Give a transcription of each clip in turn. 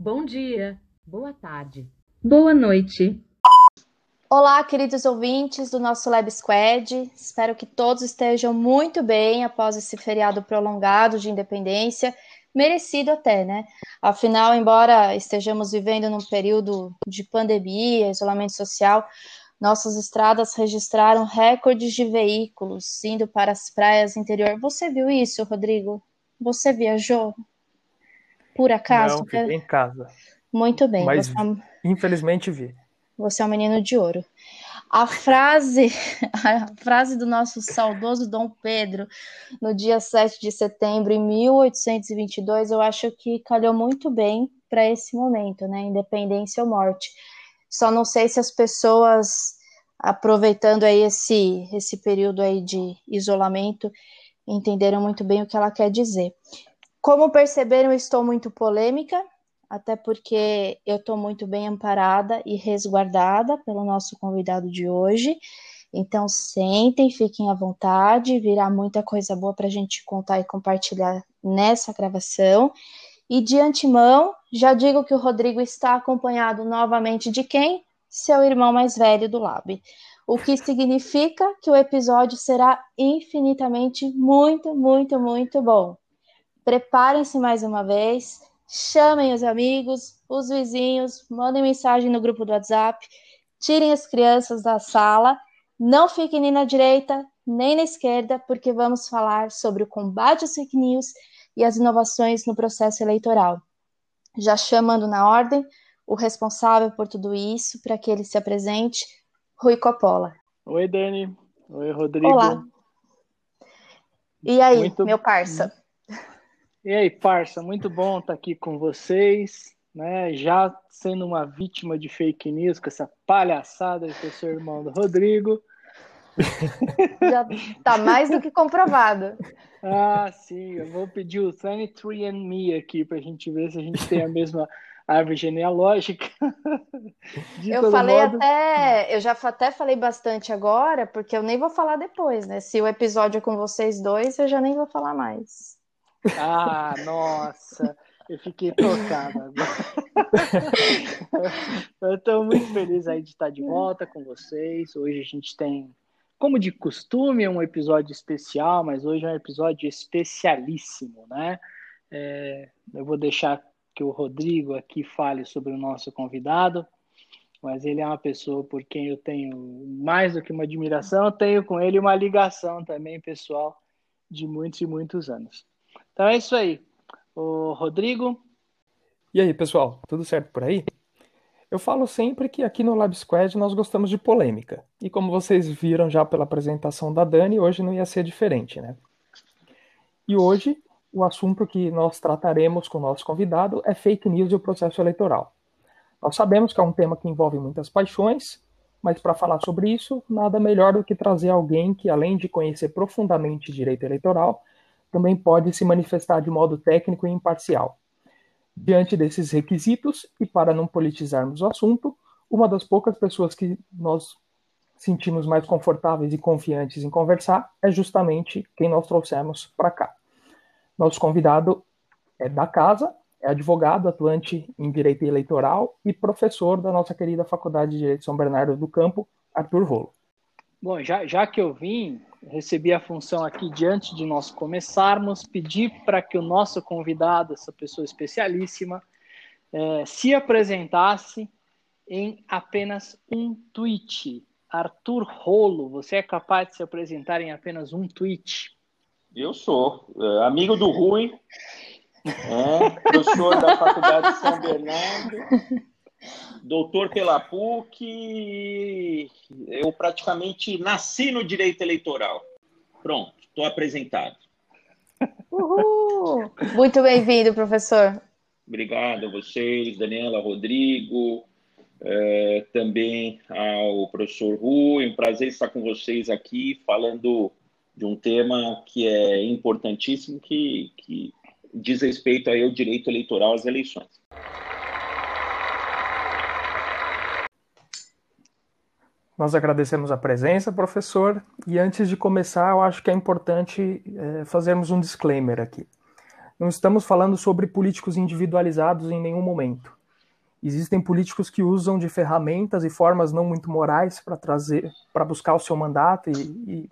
Bom dia, boa tarde, boa noite. Olá, queridos ouvintes do nosso Lab Squad. Espero que todos estejam muito bem após esse feriado prolongado de independência, merecido até, né? Afinal, embora estejamos vivendo num período de pandemia, isolamento social, nossas estradas registraram recordes de veículos indo para as praias interior. Você viu isso, Rodrigo? Você viajou? Por acaso? Não, fiquei em casa. Muito bem. Mas você... infelizmente vi. Você é um menino de ouro. A frase, a frase do nosso saudoso Dom Pedro, no dia 7 de setembro de 1822, eu acho que calhou muito bem para esse momento, né? Independência ou morte. Só não sei se as pessoas, aproveitando aí esse, esse período aí de isolamento, entenderam muito bem o que ela quer dizer. Como perceberam, estou muito polêmica, até porque eu estou muito bem amparada e resguardada pelo nosso convidado de hoje. Então, sentem, fiquem à vontade, virá muita coisa boa para a gente contar e compartilhar nessa gravação. E de antemão, já digo que o Rodrigo está acompanhado novamente de quem? Seu irmão mais velho do Lab. O que significa que o episódio será infinitamente muito, muito, muito bom. Preparem-se mais uma vez, chamem os amigos, os vizinhos, mandem mensagem no grupo do WhatsApp, tirem as crianças da sala, não fiquem nem na direita nem na esquerda, porque vamos falar sobre o combate às fake news e as inovações no processo eleitoral. Já chamando na ordem o responsável por tudo isso, para que ele se apresente, Rui Coppola. Oi, Dani. Oi, Rodrigo. Olá. E aí, Muito... meu parça? E aí, parça, muito bom estar aqui com vocês, né? Já sendo uma vítima de fake news com essa palhaçada é seu irmão do Rodrigo. Já está mais do que comprovado. Ah, sim, eu vou pedir o 23andMe aqui para a gente ver se a gente tem a mesma árvore genealógica. eu falei modo... até, eu já até falei bastante agora, porque eu nem vou falar depois, né? Se o episódio é com vocês dois, eu já nem vou falar mais. Ah, nossa, eu fiquei tocado agora. eu estou muito feliz aí de estar de volta com vocês. Hoje a gente tem, como de costume, um episódio especial, mas hoje é um episódio especialíssimo, né? É, eu vou deixar que o Rodrigo aqui fale sobre o nosso convidado, mas ele é uma pessoa por quem eu tenho mais do que uma admiração, tenho com ele uma ligação também pessoal de muitos e muitos anos. Então é isso aí. O Rodrigo. E aí, pessoal, tudo certo por aí? Eu falo sempre que aqui no Lab Squad nós gostamos de polêmica. E como vocês viram já pela apresentação da Dani, hoje não ia ser diferente, né? E hoje o assunto que nós trataremos com o nosso convidado é fake news e o processo eleitoral. Nós sabemos que é um tema que envolve muitas paixões, mas para falar sobre isso, nada melhor do que trazer alguém que, além de conhecer profundamente direito eleitoral, também pode se manifestar de modo técnico e imparcial. Diante desses requisitos, e para não politizarmos o assunto, uma das poucas pessoas que nós sentimos mais confortáveis e confiantes em conversar é justamente quem nós trouxemos para cá. Nosso convidado é da casa, é advogado, atuante em direito eleitoral e professor da nossa querida Faculdade de Direito São Bernardo do Campo, Arthur Rolo. Bom, já, já que eu vim, recebi a função aqui diante de nós começarmos, pedir para que o nosso convidado, essa pessoa especialíssima, é, se apresentasse em apenas um tweet. Arthur Rolo, você é capaz de se apresentar em apenas um tweet? Eu sou. É, amigo do Rui, é, professor da Faculdade de São Bernardo doutor pela PUC, eu praticamente nasci no direito eleitoral. Pronto, estou apresentado. Uhul! Muito bem-vindo, professor. Obrigado a vocês, Daniela, Rodrigo, é, também ao professor Rui. Um prazer estar com vocês aqui falando de um tema que é importantíssimo, que, que diz respeito ao direito eleitoral às eleições. Nós agradecemos a presença, professor, e antes de começar, eu acho que é importante é, fazermos um disclaimer aqui. Não estamos falando sobre políticos individualizados em nenhum momento. Existem políticos que usam de ferramentas e formas não muito morais para trazer, para buscar o seu mandato e, e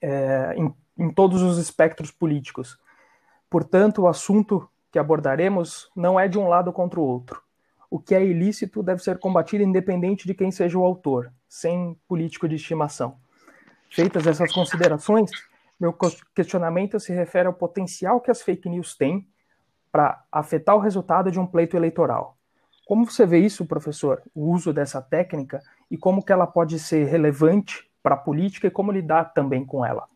é, em, em todos os espectros políticos. Portanto, o assunto que abordaremos não é de um lado contra o outro. O que é ilícito deve ser combatido independente de quem seja o autor, sem político de estimação. Feitas essas considerações, meu questionamento se refere ao potencial que as fake news têm para afetar o resultado de um pleito eleitoral. Como você vê isso, professor, o uso dessa técnica e como que ela pode ser relevante para a política e como lidar também com ela?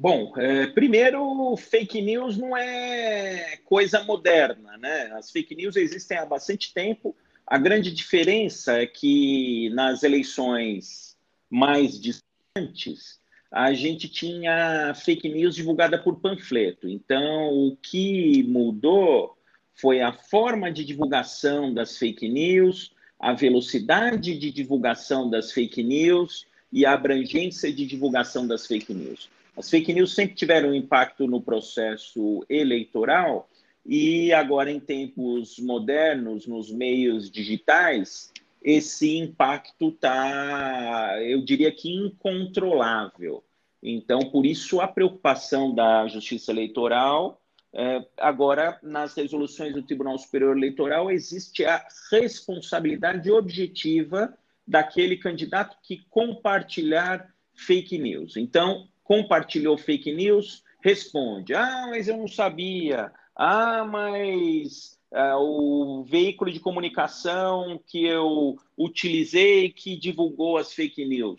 Bom, é, primeiro, fake news não é coisa moderna, né? As fake news existem há bastante tempo. A grande diferença é que nas eleições mais distantes, a gente tinha fake news divulgada por panfleto. Então, o que mudou foi a forma de divulgação das fake news, a velocidade de divulgação das fake news e a abrangência de divulgação das fake news. As fake news sempre tiveram impacto no processo eleitoral e agora, em tempos modernos, nos meios digitais, esse impacto está, eu diria que incontrolável. Então, por isso, a preocupação da Justiça Eleitoral é, agora, nas resoluções do Tribunal Superior Eleitoral, existe a responsabilidade objetiva daquele candidato que compartilhar fake news. Então, compartilhou fake news, responde: Ah, mas eu não sabia. Ah, mas uh, o veículo de comunicação que eu utilizei que divulgou as fake news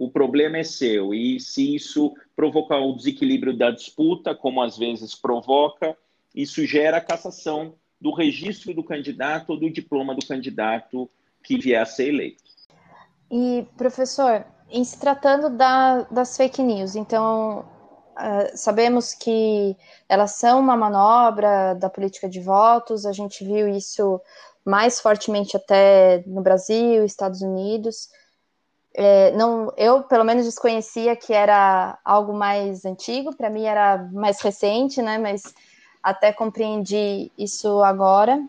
o problema é seu. E se isso provocar o desequilíbrio da disputa, como às vezes provoca, isso gera a cassação do registro do candidato ou do diploma do candidato que vier a ser eleito. E, professor, em se tratando da, das fake news, então, uh, sabemos que elas são uma manobra da política de votos, a gente viu isso mais fortemente até no Brasil, Estados Unidos. É, não, eu pelo menos desconhecia que era algo mais antigo, para mim era mais recente, né? Mas até compreendi isso agora.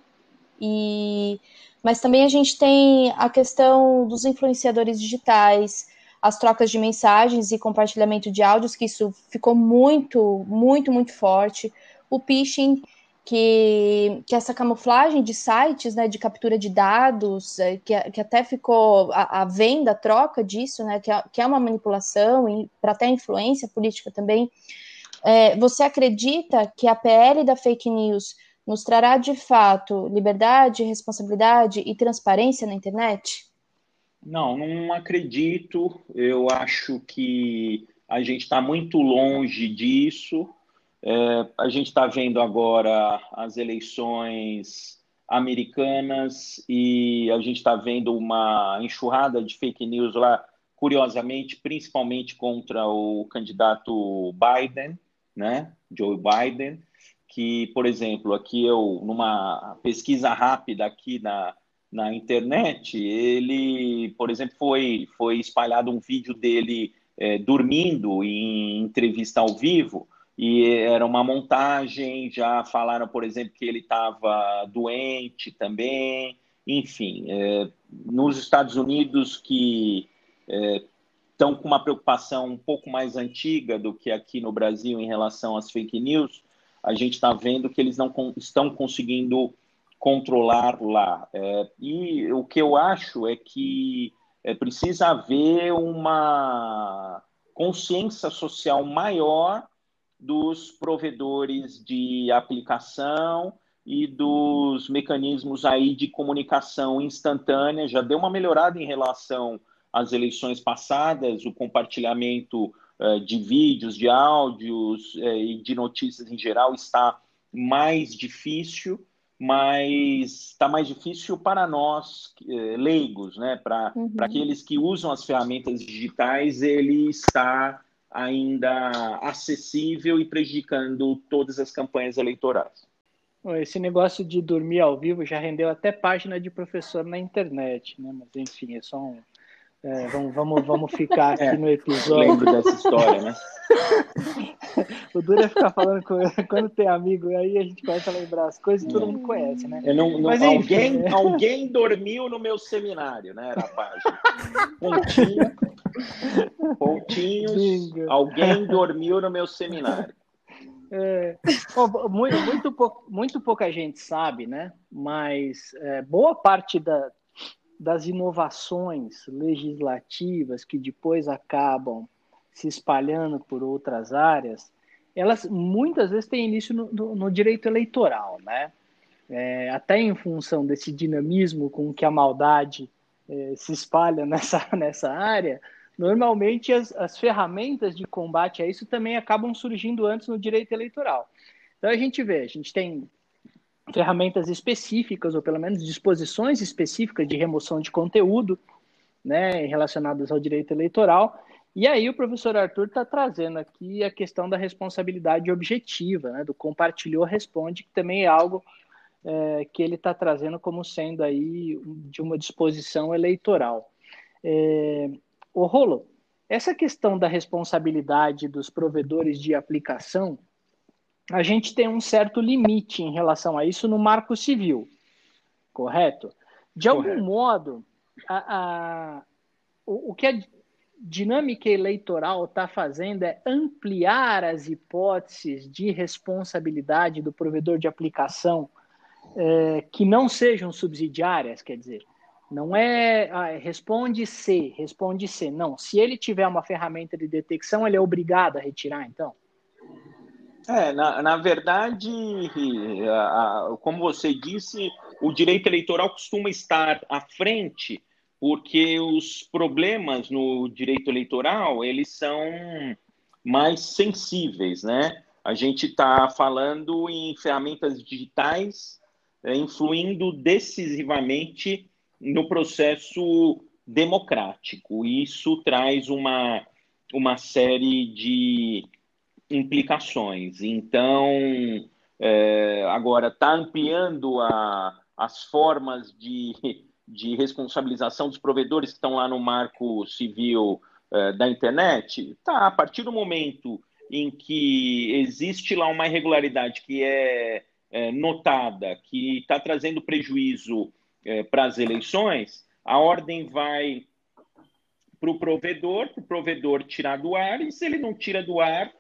E, mas também a gente tem a questão dos influenciadores digitais, as trocas de mensagens e compartilhamento de áudios, que isso ficou muito, muito, muito forte. O phishing, que, que essa camuflagem de sites, né, de captura de dados, é, que, que até ficou a, a venda, a troca disso, né, que é, que é uma manipulação para até influência política também. É, você acredita que a PL da fake news nos trará de fato liberdade, responsabilidade e transparência na internet? Não, não acredito. Eu acho que a gente está muito longe disso. É, a gente está vendo agora as eleições americanas e a gente está vendo uma enxurrada de fake news lá, curiosamente, principalmente contra o candidato Biden, né, Joe Biden, que, por exemplo, aqui eu, numa pesquisa rápida aqui na, na internet, ele, por exemplo, foi, foi espalhado um vídeo dele é, dormindo em entrevista ao vivo, e era uma montagem. Já falaram, por exemplo, que ele estava doente também. Enfim, é, nos Estados Unidos, que estão é, com uma preocupação um pouco mais antiga do que aqui no Brasil em relação às fake news, a gente está vendo que eles não estão conseguindo controlar lá. É, e o que eu acho é que é, precisa haver uma consciência social maior dos provedores de aplicação e dos mecanismos aí de comunicação instantânea. Já deu uma melhorada em relação às eleições passadas, o compartilhamento de vídeos, de áudios uh, e de notícias em geral está mais difícil, mas está mais difícil para nós uh, leigos, né? Para uhum. aqueles que usam as ferramentas digitais, ele está ainda acessível e prejudicando todas as campanhas eleitorais. Esse negócio de dormir ao vivo já rendeu até página de professor na internet, né? Mas enfim, é só um, É, vamos, vamos, vamos ficar aqui É, no episódio. Lembro dessa história, né? O duro é ficar falando com, quando tem amigo, aí a gente começa a lembrar as coisas e todo mundo conhece, né? Eu não, não- Mas, alguém, é. alguém dormiu no meu seminário, né? Era a página. Pontinho, pontinhos. Bingo. Alguém dormiu no meu seminário. É, muito, muito, pouco, muito pouca gente sabe, né? Mas é, boa parte da- das inovações legislativas que depois acabam se espalhando por outras áreas, elas muitas vezes têm início no, no- direito eleitoral, né? É, até em função desse dinamismo com que a maldade é, se espalha nessa, nessa área, normalmente as, as ferramentas de combate a isso também acabam surgindo antes no direito eleitoral. Então a gente vê, a gente tem ferramentas específicas, ou pelo menos disposições específicas de remoção de conteúdo, né, relacionadas ao direito eleitoral. E aí o professor Arthur está trazendo aqui a questão da responsabilidade objetiva, né, do compartilhou responde, que também é algo é, que ele está trazendo como sendo aí de uma disposição eleitoral. É, o Rolo, essa questão da responsabilidade dos provedores de aplicação, a gente tem um certo limite em relação a isso no Marco Civil, correto? De algum Correto. modo, a, a- o, o que a dinâmica eleitoral está fazendo é ampliar as hipóteses de responsabilidade do provedor de aplicação é, que não sejam subsidiárias, quer dizer, não é ah, responde C, responde C. Não, se ele tiver uma ferramenta de detecção, ele é obrigado a retirar, então. É, na, na verdade, a- a- como você disse, o direito eleitoral costuma estar à frente, porque os problemas no direito eleitoral eles são mais sensíveis, né? A gente está falando em ferramentas digitais é, influindo decisivamente no processo democrático. Isso traz uma, uma série de implicações. Então, é, agora está ampliando a, as formas de, de responsabilização dos provedores que estão lá no marco civil é, da internet. Tá, a partir do momento em que existe lá uma irregularidade que é, é notada, que está trazendo prejuízo é, para as eleições, a ordem vai para o provedor, para o provedor tirar do ar, e se ele não tira do ar,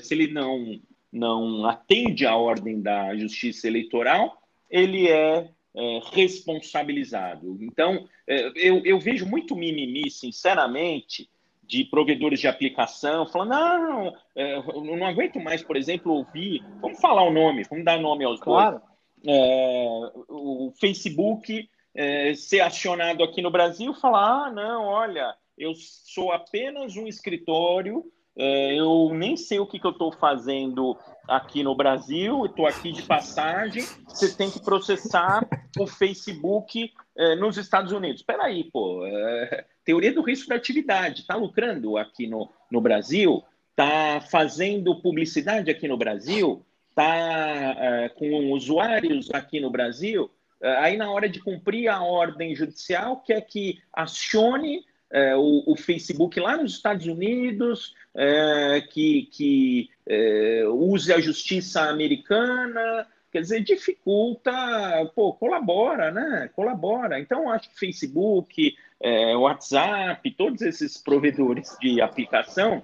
se ele não, não atende à ordem da justiça eleitoral, ele é, eh, responsabilizado. Então, eh, eu, eu vejo muito mimimi, sinceramente, de provedores de aplicação, falando, não, eu não aguento mais, por exemplo, ouvir, vamos falar o nome, vamos dar nome aos dois, Claro. é, o Facebook é, ser acionado aqui no Brasil e falar: ah, não, olha, eu sou apenas um escritório, é, eu nem sei o que, que eu estou fazendo aqui no Brasil, estou aqui de passagem, você tem que processar o Facebook é, nos Estados Unidos. Espera aí, pô, é, teoria do risco da atividade, está lucrando aqui no, no Brasil? Está fazendo publicidade aqui no Brasil? está com usuários aqui no Brasil, eh, aí na hora de cumprir a ordem judicial, quer que acione eh, o, o Facebook lá nos Estados Unidos, eh, que, que eh, use a justiça americana, quer dizer, dificulta, pô, colabora, né? Colabora. Então, acho que Facebook, eh, WhatsApp, todos esses provedores de aplicação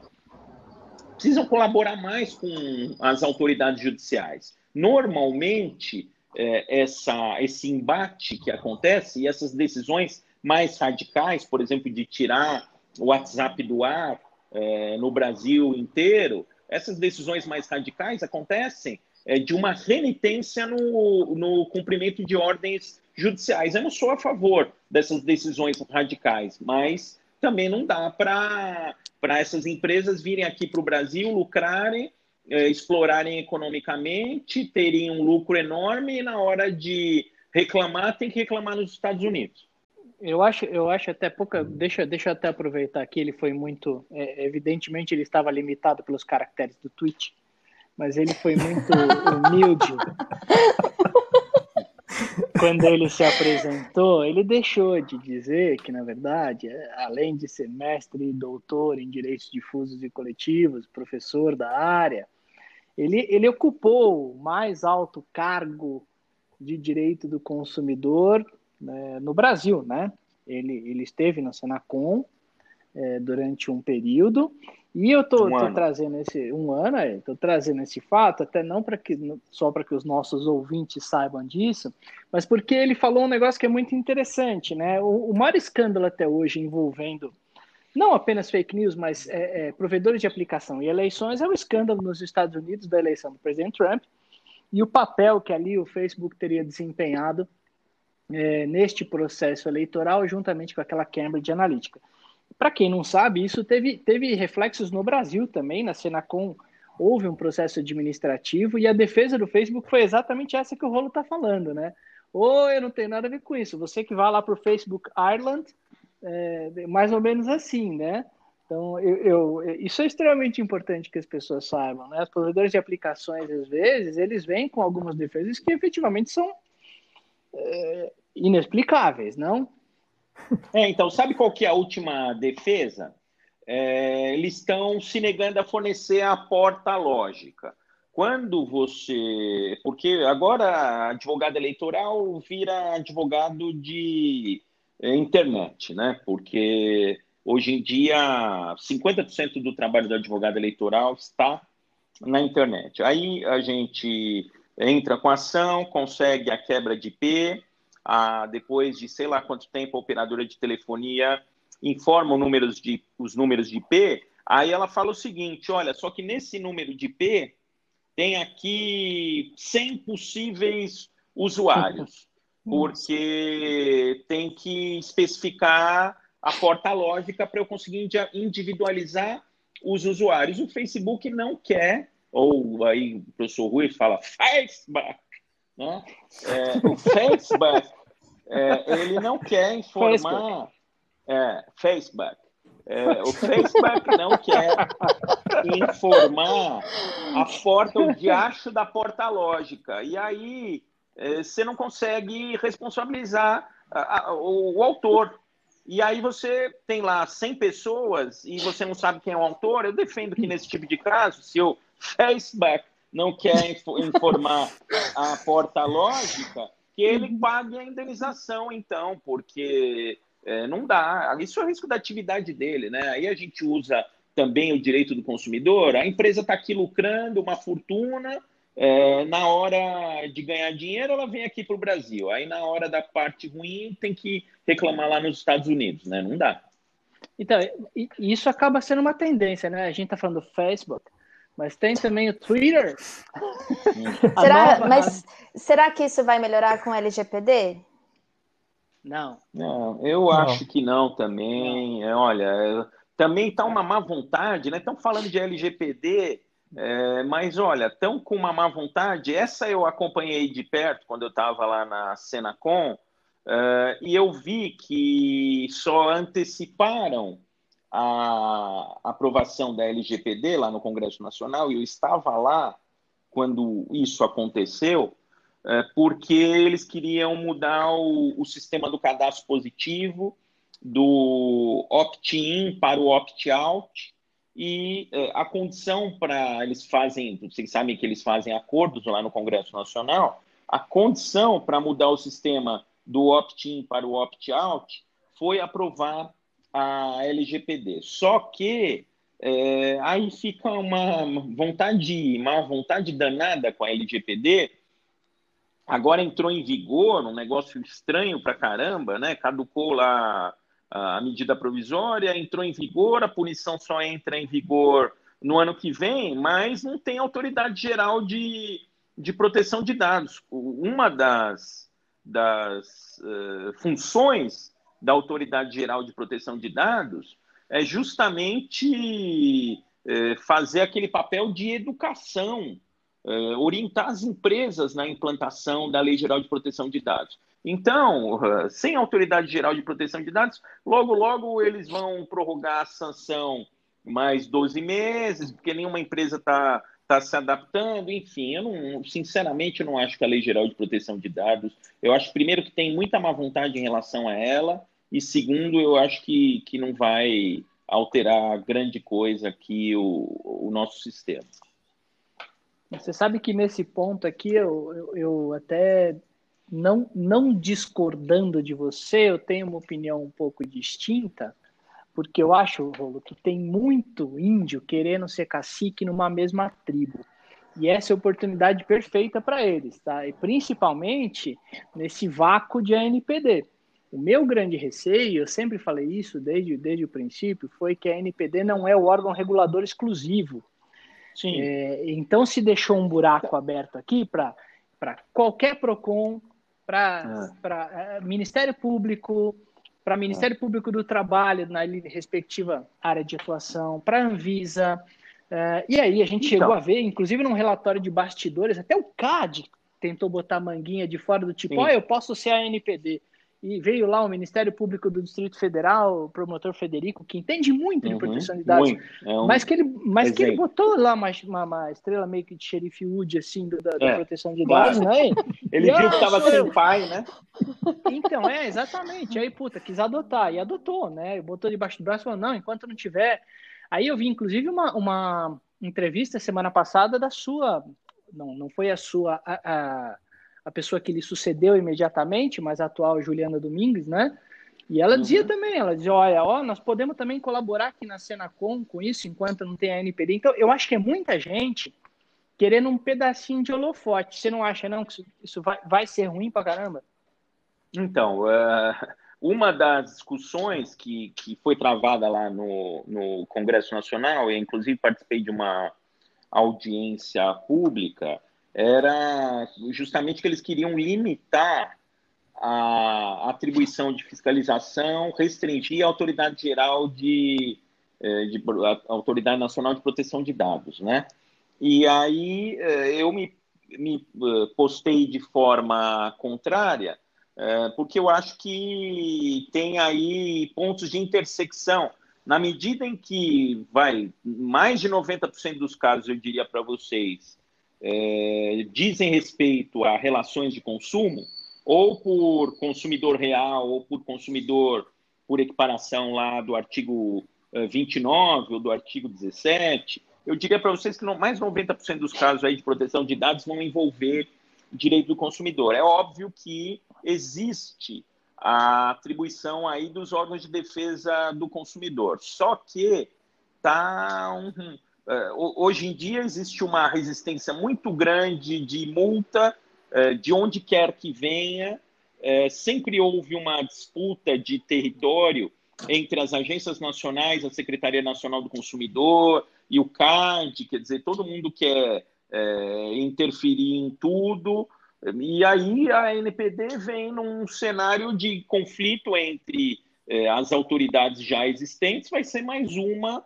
precisam colaborar mais com as autoridades judiciais. Normalmente, é, essa, esse embate que acontece e essas decisões mais radicais, por exemplo, de tirar o WhatsApp do ar é, no Brasil inteiro, essas decisões mais radicais acontecem é, de uma renitência no, no cumprimento de ordens judiciais. Eu não sou a favor dessas decisões radicais, mas também não dá para essas empresas virem aqui para o Brasil, lucrarem, é, explorarem economicamente, terem um lucro enorme e na hora de reclamar, tem que reclamar nos Estados Unidos. Eu acho, eu acho até pouca. Deixa, deixa eu até aproveitar aqui. Ele foi muito. É, evidentemente, ele estava limitado pelos caracteres do tweet, mas ele foi muito humilde quando ele se apresentou, ele deixou de dizer que, na verdade, além de ser mestre e doutor em direitos difusos e coletivos, professor da área, ele, ele ocupou o mais alto cargo de direito do consumidor né, no Brasil, né? Ele, ele esteve na Senacom é, durante um período e eu tô, um tô trazendo esse um ano, é, tô trazendo esse fato até não para que só para que os nossos ouvintes saibam disso, mas porque ele falou um negócio que é muito interessante, né? O, o maior escândalo até hoje envolvendo não apenas fake news, mas é, é, provedores de aplicação e eleições é o escândalo nos Estados Unidos da eleição do presidente Trump e o papel que ali o Facebook teria desempenhado é, neste processo eleitoral juntamente com aquela Cambridge Analytica. Para quem não sabe, isso teve, teve reflexos no Brasil também, na Senacom houve um processo administrativo e a defesa do Facebook foi exatamente essa que o Rolo está falando, né? Ou eu não tenho nada a ver com isso. Você que vai lá para o Facebook Ireland, é, mais ou menos assim, né? Então, eu, eu, isso é extremamente importante que as pessoas saibam, né? Os provedores de aplicações, às vezes, eles vêm com algumas defesas que efetivamente são é, inexplicáveis, não? É, então, sabe qual que é a última defesa? É, eles estão se negando a fornecer a porta lógica. Quando você. Porque agora advogado eleitoral vira advogado de é, internet, né? Porque hoje em dia 50% do trabalho do advogado eleitoral está na internet. Aí a gente entra com a ação, consegue a quebra de IP, a, depois de sei lá quanto tempo a operadora de telefonia informa números de, os números de IP, aí ela fala o seguinte: olha, só que nesse número de IP tem aqui 100 possíveis usuários porque tem que especificar a porta lógica para eu conseguir individualizar os usuários. O Facebook não quer, ou aí o professor Rui fala Facebook, né? É, o Facebook, é, ele não quer informar. É, Facebook. É, o Facebook não quer informar a porta, o diacho da porta lógica. E aí é, você não consegue responsabilizar a, a, o, o, autor. E aí você tem lá 100 pessoas e você não sabe quem é o autor. Eu defendo que nesse tipo de caso, se o Facebook não quer informar a porta lógica, que ele pague a indenização, então, porque é, não dá. Isso é o risco da atividade dele, né? Aí a gente usa também o direito do consumidor. A empresa está aqui lucrando uma fortuna, é, na hora de ganhar dinheiro, ela vem aqui para o Brasil. Aí, na hora da parte ruim, tem que reclamar lá nos Estados Unidos, né? Não dá. Então, isso acaba sendo uma tendência, né? A gente está falando do Facebook, mas tem também o Twitter. será, nova... Mas será que isso vai melhorar com o LGPD? Não. Não, eu não. acho que não também. Não. Olha, também está uma má vontade, né? Estão falando de LGPD é, mas olha, tão com uma má vontade, essa eu acompanhei de perto quando eu estava lá na Senacom, é, e eu vi que só anteciparam a aprovação da LGPD lá no Congresso Nacional, e eu estava lá quando isso aconteceu, é, porque eles queriam mudar o, o sistema do cadastro positivo, do opt-in para o opt-out, e é, a condição para eles fazem, vocês sabem que eles fazem acordos lá no Congresso Nacional, a condição para mudar o sistema do opt-in para o opt-out foi aprovar a LGPD. Só que é, aí fica uma vontade, uma vontade danada com a LGPD. Agora entrou em vigor um negócio estranho para caramba, né? Caducou lá a medida provisória entrou em vigor, a punição só entra em vigor no ano que vem, mas não tem autoridade geral de, de proteção de dados. Uma das, das uh, funções da autoridade geral de proteção de dados é justamente uh, fazer aquele papel de educação, uh, orientar as empresas na implantação da Lei Geral de Proteção de Dados. Então, sem autoridade geral de proteção de dados, logo, logo eles vão prorrogar a sanção mais 12 meses, porque nenhuma empresa está está se adaptando, enfim, eu não, sinceramente não acho que a Lei Geral de Proteção de Dados, eu acho primeiro que tem muita má vontade em relação a ela, e segundo, eu acho que, que não vai alterar grande coisa aqui o, o nosso sistema. Você sabe que nesse ponto aqui eu, eu, eu até não, não discordando de você, eu tenho uma opinião um pouco distinta, porque eu acho, Rolo, que tem muito índio querendo ser cacique numa mesma tribo. E essa é a oportunidade perfeita para eles, tá? E principalmente nesse vácuo de ANPD. O meu grande receio, eu sempre falei isso desde, desde o princípio, foi que a ANPD não é o órgão regulador exclusivo. Sim. É, então se deixou um buraco aberto aqui para qualquer PROCON, para é. é. Ministério Público, para Ministério Público do Trabalho, na respectiva área de atuação, para a Anvisa. Uh, e aí a gente então. chegou a ver, inclusive num relatório de bastidores, até o CAD tentou botar manguinha de fora do tipo, ó, oh, eu posso ser a NPD e veio lá o Ministério Público do Distrito Federal, o promotor Federico, que entende muito uhum, de proteção de dados, é um mas, que ele, mas que ele botou lá uma, uma, uma, estrela meio que de xerife Wood, assim, da, da é, proteção de dados, né? Ele e, viu que estava sem pai, né? Então, é, exatamente. Aí, puta, quis adotar, e adotou, né? Botou debaixo do braço e falou, não, enquanto não tiver... Aí eu vi, inclusive, uma, uma entrevista semana passada da sua... Não, não foi a sua... A, a, a pessoa que lhe sucedeu imediatamente, mas a atual Juliana Domingues, né? E ela dizia uhum. também, ela dizia, olha, ó, nós podemos também colaborar aqui na Senacom com isso, enquanto não tem a NPD. Então, eu acho que é muita gente querendo um pedacinho de holofote. Você não acha, não, que isso vai, vai ser ruim pra caramba? Então, uh, uma das discussões que, que foi travada lá no, no Congresso Nacional, e inclusive participei de uma audiência pública, era justamente que eles queriam limitar a atribuição de fiscalização, restringir a autoridade geral de, eh, de autoridade nacional de proteção de dados, né? E aí eh, eu me, me eh, postei de forma contrária, porque eu acho que tem aí pontos de intersecção. Na medida em que vai mais de 90% dos casos, eu diria para vocês, é, dizem respeito a relações de consumo, ou por consumidor real, ou por consumidor por equiparação lá do artigo 29 é, ou do artigo 17, eu diria para vocês que mais de 90% dos casos aí de proteção de dados vão envolver direito do consumidor. É óbvio que existe a atribuição aí dos órgãos de defesa do consumidor. Só que tá um, hoje em dia existe uma resistência muito grande de multa é, de onde quer que venha. É, sempre houve uma disputa de território entre as agências nacionais, a Secretaria Nacional do Consumidor e o CAD, quer dizer, todo mundo quer interferir em tudo. E aí a NPD vem num cenário de conflito entre as autoridades já existentes, vai ser mais uma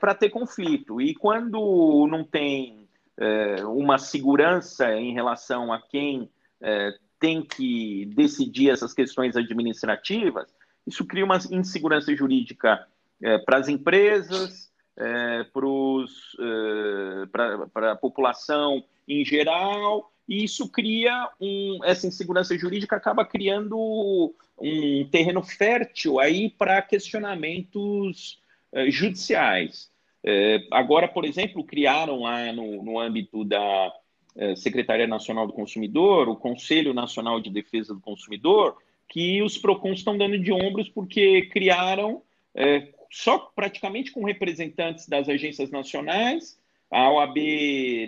para ter conflito. E quando não tem uh, uma segurança em relação a quem uh, tem que decidir essas questões administrativas, isso cria uma insegurança jurídica para as empresas, para a população em geral, e isso cria um, essa insegurança jurídica acaba criando um terreno fértil aí para questionamentos eh, judiciais. Eh, agora, por exemplo, criaram lá no, no âmbito da eh, Secretaria Nacional do Consumidor, o Conselho Nacional de Defesa do Consumidor, que os PROCONs estão dando de ombros porque criaram só praticamente com representantes das agências nacionais. A OAB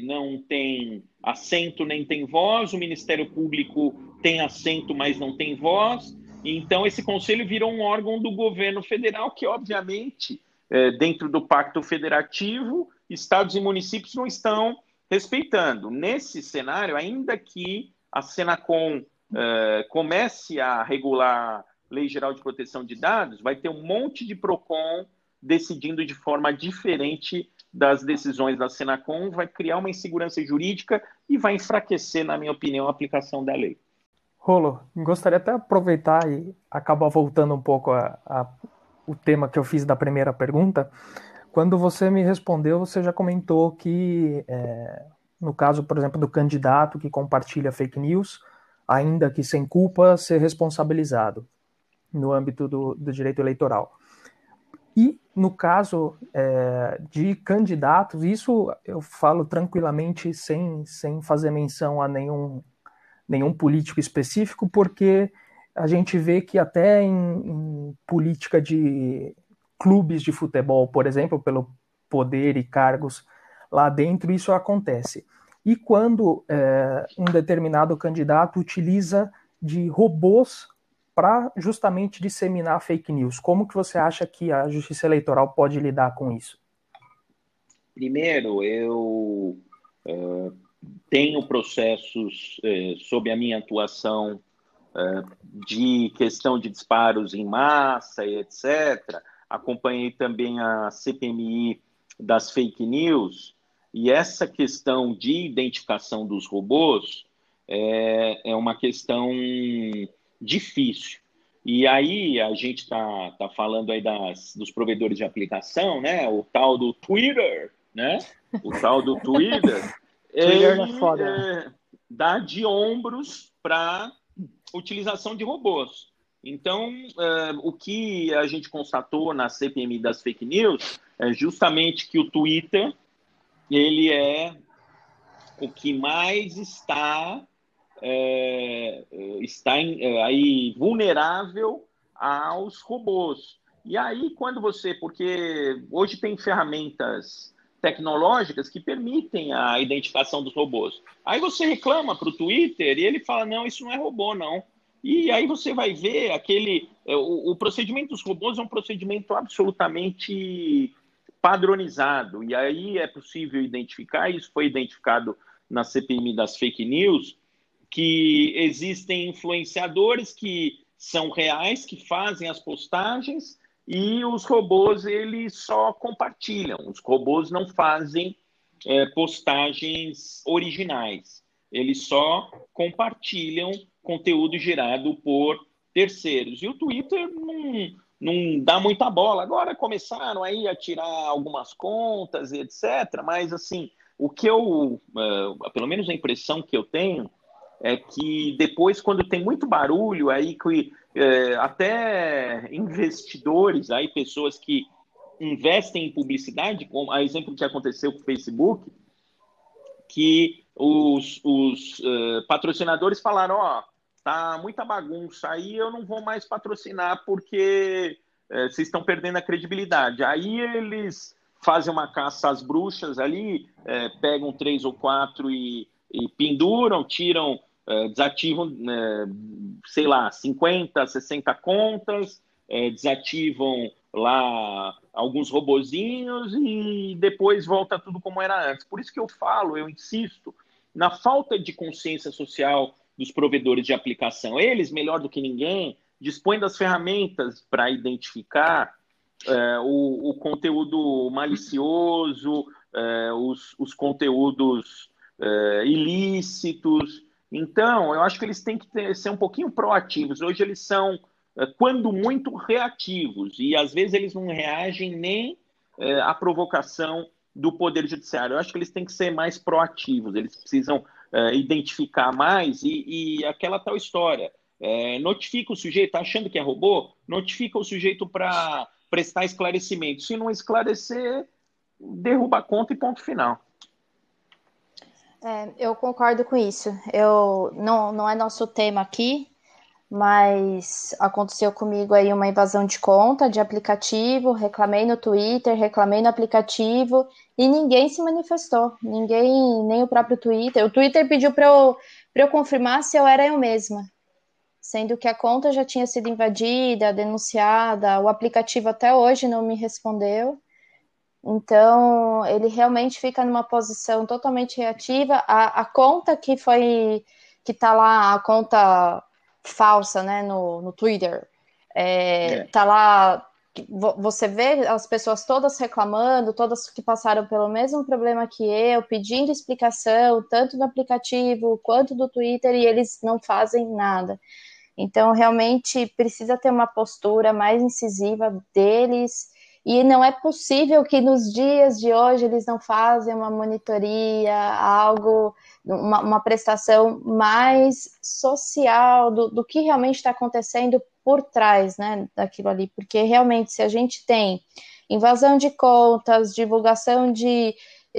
não tem assento nem tem voz, o Ministério Público tem assento, mas não tem voz. Então, esse conselho virou um órgão do governo federal que, obviamente, é, dentro do Pacto Federativo, estados e municípios não estão respeitando. Nesse cenário, ainda que a Senacom é, comece a regular Lei Geral de Proteção de Dados, vai ter um monte de PROCON decidindo de forma diferente das decisões da Senacom, vai criar uma insegurança jurídica e vai enfraquecer, na minha opinião, a aplicação da lei. Rolo, gostaria até aproveitar e acabar voltando um pouco a, a o tema que eu fiz da primeira pergunta, quando você me respondeu, você já comentou que, é, no caso, por exemplo, do candidato que compartilha fake news, ainda que sem culpa, ser responsabilizado no âmbito do, do direito eleitoral. E no caso é, de candidatos, isso eu falo tranquilamente, sem, sem fazer menção a nenhum, nenhum político específico, porque a gente vê que até em, em política de clubes de futebol, por exemplo, pelo poder e cargos lá dentro, isso acontece. E quando é, um determinado candidato utiliza de robôs para justamente disseminar fake news. Como que você acha que a Justiça Eleitoral pode lidar com isso? Primeiro, eu uh, tenho processos uh, sob a minha atuação de questão de disparos em massa e etc. Acompanhei também a CPMI das fake news e essa questão de identificação dos robôs é, é uma questão difícil. E aí a gente está tá falando aí das, dos provedores de aplicação, né? O tal do Twitter, né? O tal do Twitter. Twitter é foda. É, dá de ombros para utilização de robôs. Então, é, o que a gente constatou na CPMI das fake news é justamente que o Twitter ele é o que mais está é, está em, é, aí vulnerável aos robôs. E aí, quando você. Porque hoje tem ferramentas tecnológicas que permitem a identificação dos robôs. Aí você reclama para o Twitter e ele fala: não, isso não é robô, não. E aí você vai ver aquele. É, o, o procedimento dos robôs é um procedimento absolutamente padronizado. E aí é possível identificar, isso foi identificado na CPMI das fake news, que existem influenciadores que são reais, que fazem as postagens e os robôs eles só compartilham. Os robôs não fazem é, postagens originais. Eles só compartilham conteúdo gerado por terceiros. E o Twitter não, não dá muita bola. Agora começaram aí a tirar algumas contas e etc. Mas assim, o que eu, uh, pelo menos a impressão que eu tenho é que depois, quando tem muito barulho, aí que é, até investidores, aí pessoas que investem em publicidade, como a exemplo que aconteceu com o Facebook, que os, os uh, patrocinadores falaram, ó, oh, tá muita bagunça aí, eu não vou mais patrocinar porque uh, vocês estão perdendo a credibilidade. Aí eles fazem uma caça às bruxas ali, uh, pegam três ou quatro e, e penduram, tiram é, desativam, né, sei lá, 50, 60 contas, é, desativam lá alguns robozinhos e depois volta tudo como era antes. Por isso que eu falo, eu insisto, na falta de consciência social dos provedores de aplicação. Eles, melhor do que ninguém, dispõem das ferramentas para identificar é, o, o, conteúdo malicioso, é, os, os, conteúdos é, ilícitos, então, eu acho que eles têm que ter, ser um pouquinho proativos. Hoje eles são, é, quando muito, reativos. E às vezes eles não reagem nem é, à provocação do Poder Judiciário. Eu acho que eles têm que ser mais proativos. Eles precisam é, identificar mais e, e, aquela tal história. É, notifica o sujeito, tá achando que é robô? Notifica o sujeito para prestar esclarecimento. Se não esclarecer, derruba a conta e ponto final. É, eu concordo com isso. Eu não, não é nosso tema aqui, mas aconteceu comigo aí uma invasão de conta de aplicativo, reclamei no Twitter, reclamei no aplicativo e ninguém se manifestou, ninguém, nem o próprio Twitter. O Twitter pediu para eu, eu confirmar se eu era eu mesma, sendo que a conta já tinha sido invadida, denunciada, o aplicativo até hoje não me respondeu. Então, ele realmente fica numa posição totalmente reativa. A, a conta que foi, que tá lá, a conta falsa, né, no, no Twitter, é, é. tá lá, você vê as pessoas todas reclamando, todas que passaram pelo mesmo problema que eu, pedindo explicação, tanto do aplicativo quanto do Twitter, e eles não fazem nada. Então, realmente, precisa ter uma postura mais incisiva deles, E não é possível que nos dias de hoje eles não fazem uma monitoria, algo, uma, uma prestação mais social do, do que realmente está acontecendo por trás né, daquilo ali. Porque realmente, se a gente tem invasão de contas, divulgação de,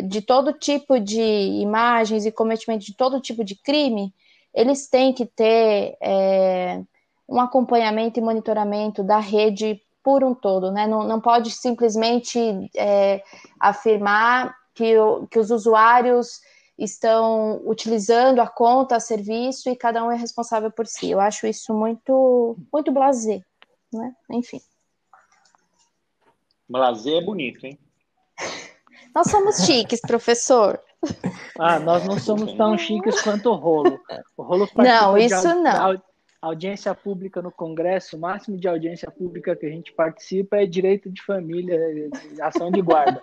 de todo tipo de imagens e cometimento de todo tipo de crime, eles têm que ter é, um acompanhamento e monitoramento da rede por um todo, né? Não, não pode simplesmente é, afirmar que, o, que os usuários estão utilizando a conta, a serviço e cada um é responsável por si. Eu acho isso muito, muito blasé, né? Enfim. Blasé é bonito, hein? Nós somos chiques, professor. Ah, nós não somos tão chiques quanto o Rolo. O Rolo Não, isso não audiência pública no Congresso, o máximo de audiência pública que a gente participa é direito de família, ação de guarda.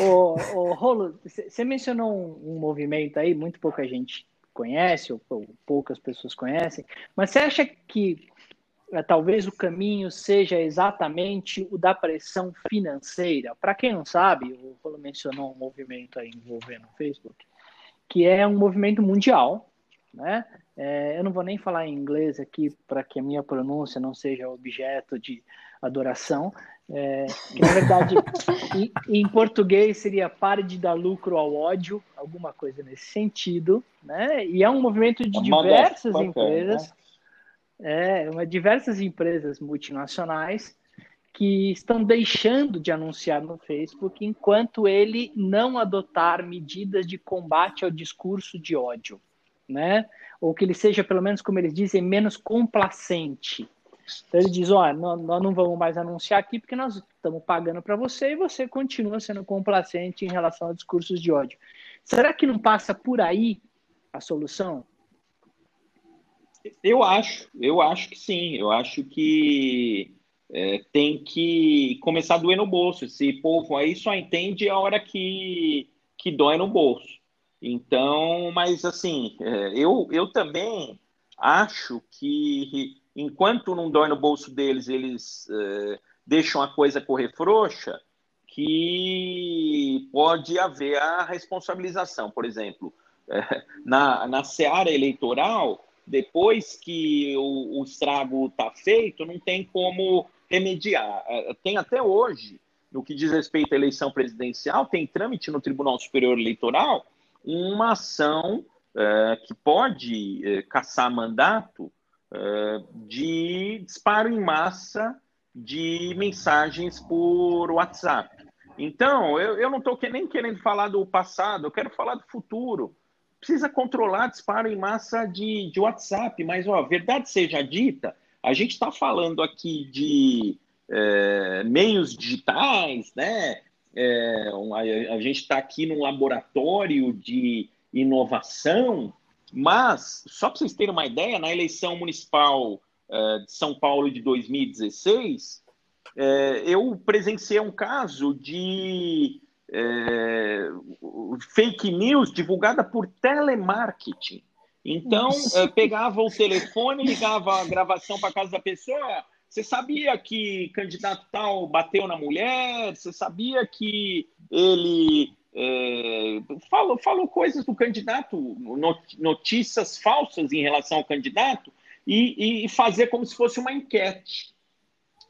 o, o Rolo, você mencionou um, um, movimento aí, muito pouca gente conhece, ou, ou poucas pessoas conhecem, mas você acha que é, talvez o caminho seja exatamente o da pressão financeira? Para quem não sabe, o Rolo mencionou um movimento aí envolvendo o Facebook que é um movimento mundial, né? É, eu não vou nem falar em inglês aqui para que a minha pronúncia não seja objeto de adoração, é, que na verdade em, em, português seria pare de dar lucro ao ódio, alguma coisa nesse sentido, né? E é um movimento de diversas empresas, né? é, uma diversas empresas multinacionais que estão deixando de anunciar no Facebook enquanto ele não adotar medidas de combate ao discurso de ódio, né? Ou que ele seja, pelo menos como eles dizem, menos complacente. Então ele diz, ó, nós não vamos mais anunciar aqui porque nós estamos pagando para você e você continua sendo complacente em relação a discursos de ódio. Será que não passa por aí a solução? Eu acho, eu acho que sim. Eu acho que é, tem que começar a doer no bolso. Esse povo aí só entende a hora que, que dói no bolso. Então, mas assim, é, eu, eu também acho que enquanto não dói no bolso deles, eles é, deixam a coisa correr frouxa, que pode haver a responsabilização. Por exemplo, é, na, na seara eleitoral, depois que o, o estrago está feito, não tem como remediar. É, tem até hoje, no que diz respeito à eleição presidencial, tem trâmite no Tribunal Superior Eleitoral uma ação é, que pode é, caçar mandato é, de disparo em massa de mensagens por WhatsApp. Então, eu, eu não estou nem querendo falar do passado, eu quero falar do futuro. Precisa controlar disparo em massa de, de WhatsApp, mas, ó, verdade seja dita, a gente está falando aqui de é, meios digitais, né? É, a, a, gente está aqui num laboratório de inovação, mas, só para vocês terem uma ideia, na eleição municipal é, de São Paulo de 2016, é, eu presenciei um caso de é, fake news divulgada por telemarketing. Então, eh, pegava o telefone, ligava a gravação para casa da pessoa. Você sabia que candidato tal bateu na mulher? Você sabia que ele é, falou, falou coisas do candidato, notícias falsas em relação ao candidato, e, e fazer como se fosse uma enquete.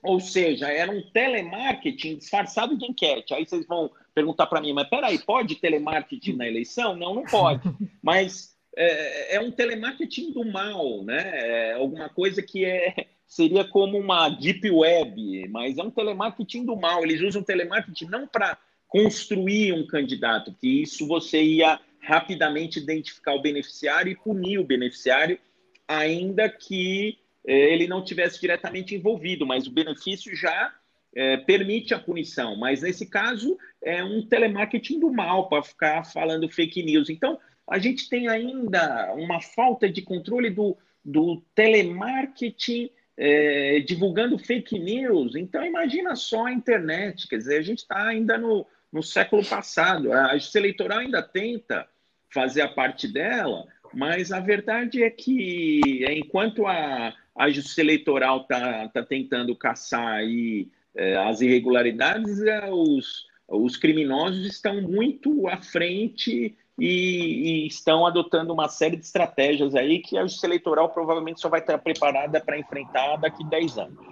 Ou seja, era um telemarketing disfarçado de enquete. Aí vocês vão perguntar para mim, mas peraí, pode telemarketing na eleição? Não, não pode. Mas é, é um telemarketing do mal, né? É alguma coisa que é, seria como uma deep web, mas é um telemarketing do mal. Eles usam telemarketing não para construir um candidato, que isso você ia rapidamente identificar o beneficiário e punir o beneficiário, ainda que é, ele não tivesse diretamente envolvido, mas o benefício já é, permite a punição. Mas nesse caso é um telemarketing do mal para ficar falando fake news. Então a gente tem ainda uma falta de controle do, do telemarketing é, divulgando fake news. Então, imagina só a internet, quer dizer, a gente está ainda no, no século passado. A justiça eleitoral ainda tenta fazer a parte dela, Mas a verdade é que, enquanto a, a Justiça Eleitoral está tá tentando caçar aí, é, as irregularidades, é, os, os criminosos estão muito à frente e, e, estão adotando uma série de estratégias aí que a Justiça Eleitoral provavelmente só vai estar preparada para enfrentar daqui a 10 anos.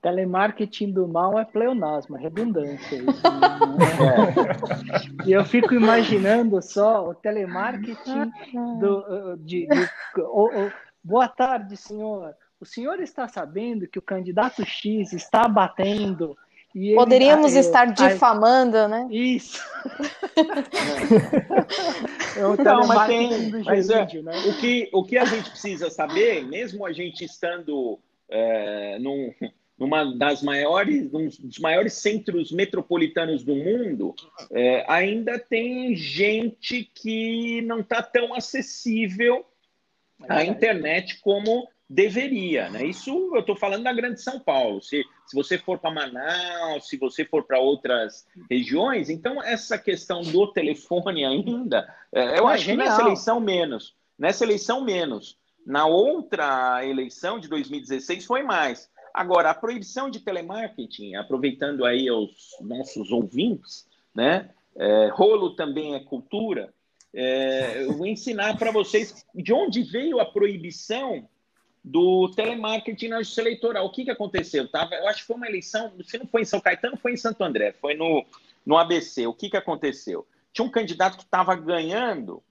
Telemarketing do mal é pleonasmo, é redundância. Isso, é. E eu fico imaginando só o telemarketing do, de, de oh, oh, boa tarde, senhor. O senhor está sabendo que o candidato X está batendo ele, Poderíamos estar difamando, né? Isso. é Não, mas, tem, mas é, né? o, que, o que a gente precisa saber, mesmo a gente estando é, num, numa das maiores, um dos maiores centros metropolitanos do mundo, é, ainda tem gente que não está tão acessível à internet como deveria. Né? Isso eu estou falando da Grande São Paulo. Se, se você for para Manaus, se você for para outras regiões, então essa questão do telefone ainda, é, eu é acho genial. que nessa eleição menos. Nessa eleição menos. Na outra eleição de 2016 foi mais. Agora, a proibição de telemarketing, aproveitando aí os nossos ouvintes, né? É, rolo também é cultura. É, eu vou ensinar para vocês de onde veio a proibição do telemarketing na justiça eleitoral. O que, que aconteceu? Tava, eu acho que foi uma eleição, se não foi em São Caetano, foi em Santo André, foi no, no ABC. O que, que aconteceu? Tinha um candidato que estava ganhando,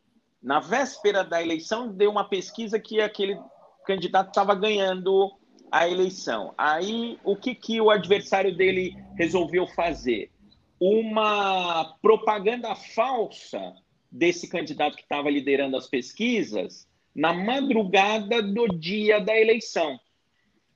na véspera da eleição, deu uma pesquisa que aquele candidato estava ganhando a eleição. Aí, o que, que o adversário dele resolveu fazer? Uma propaganda falsa desse candidato que estava liderando as pesquisas na madrugada do dia da eleição.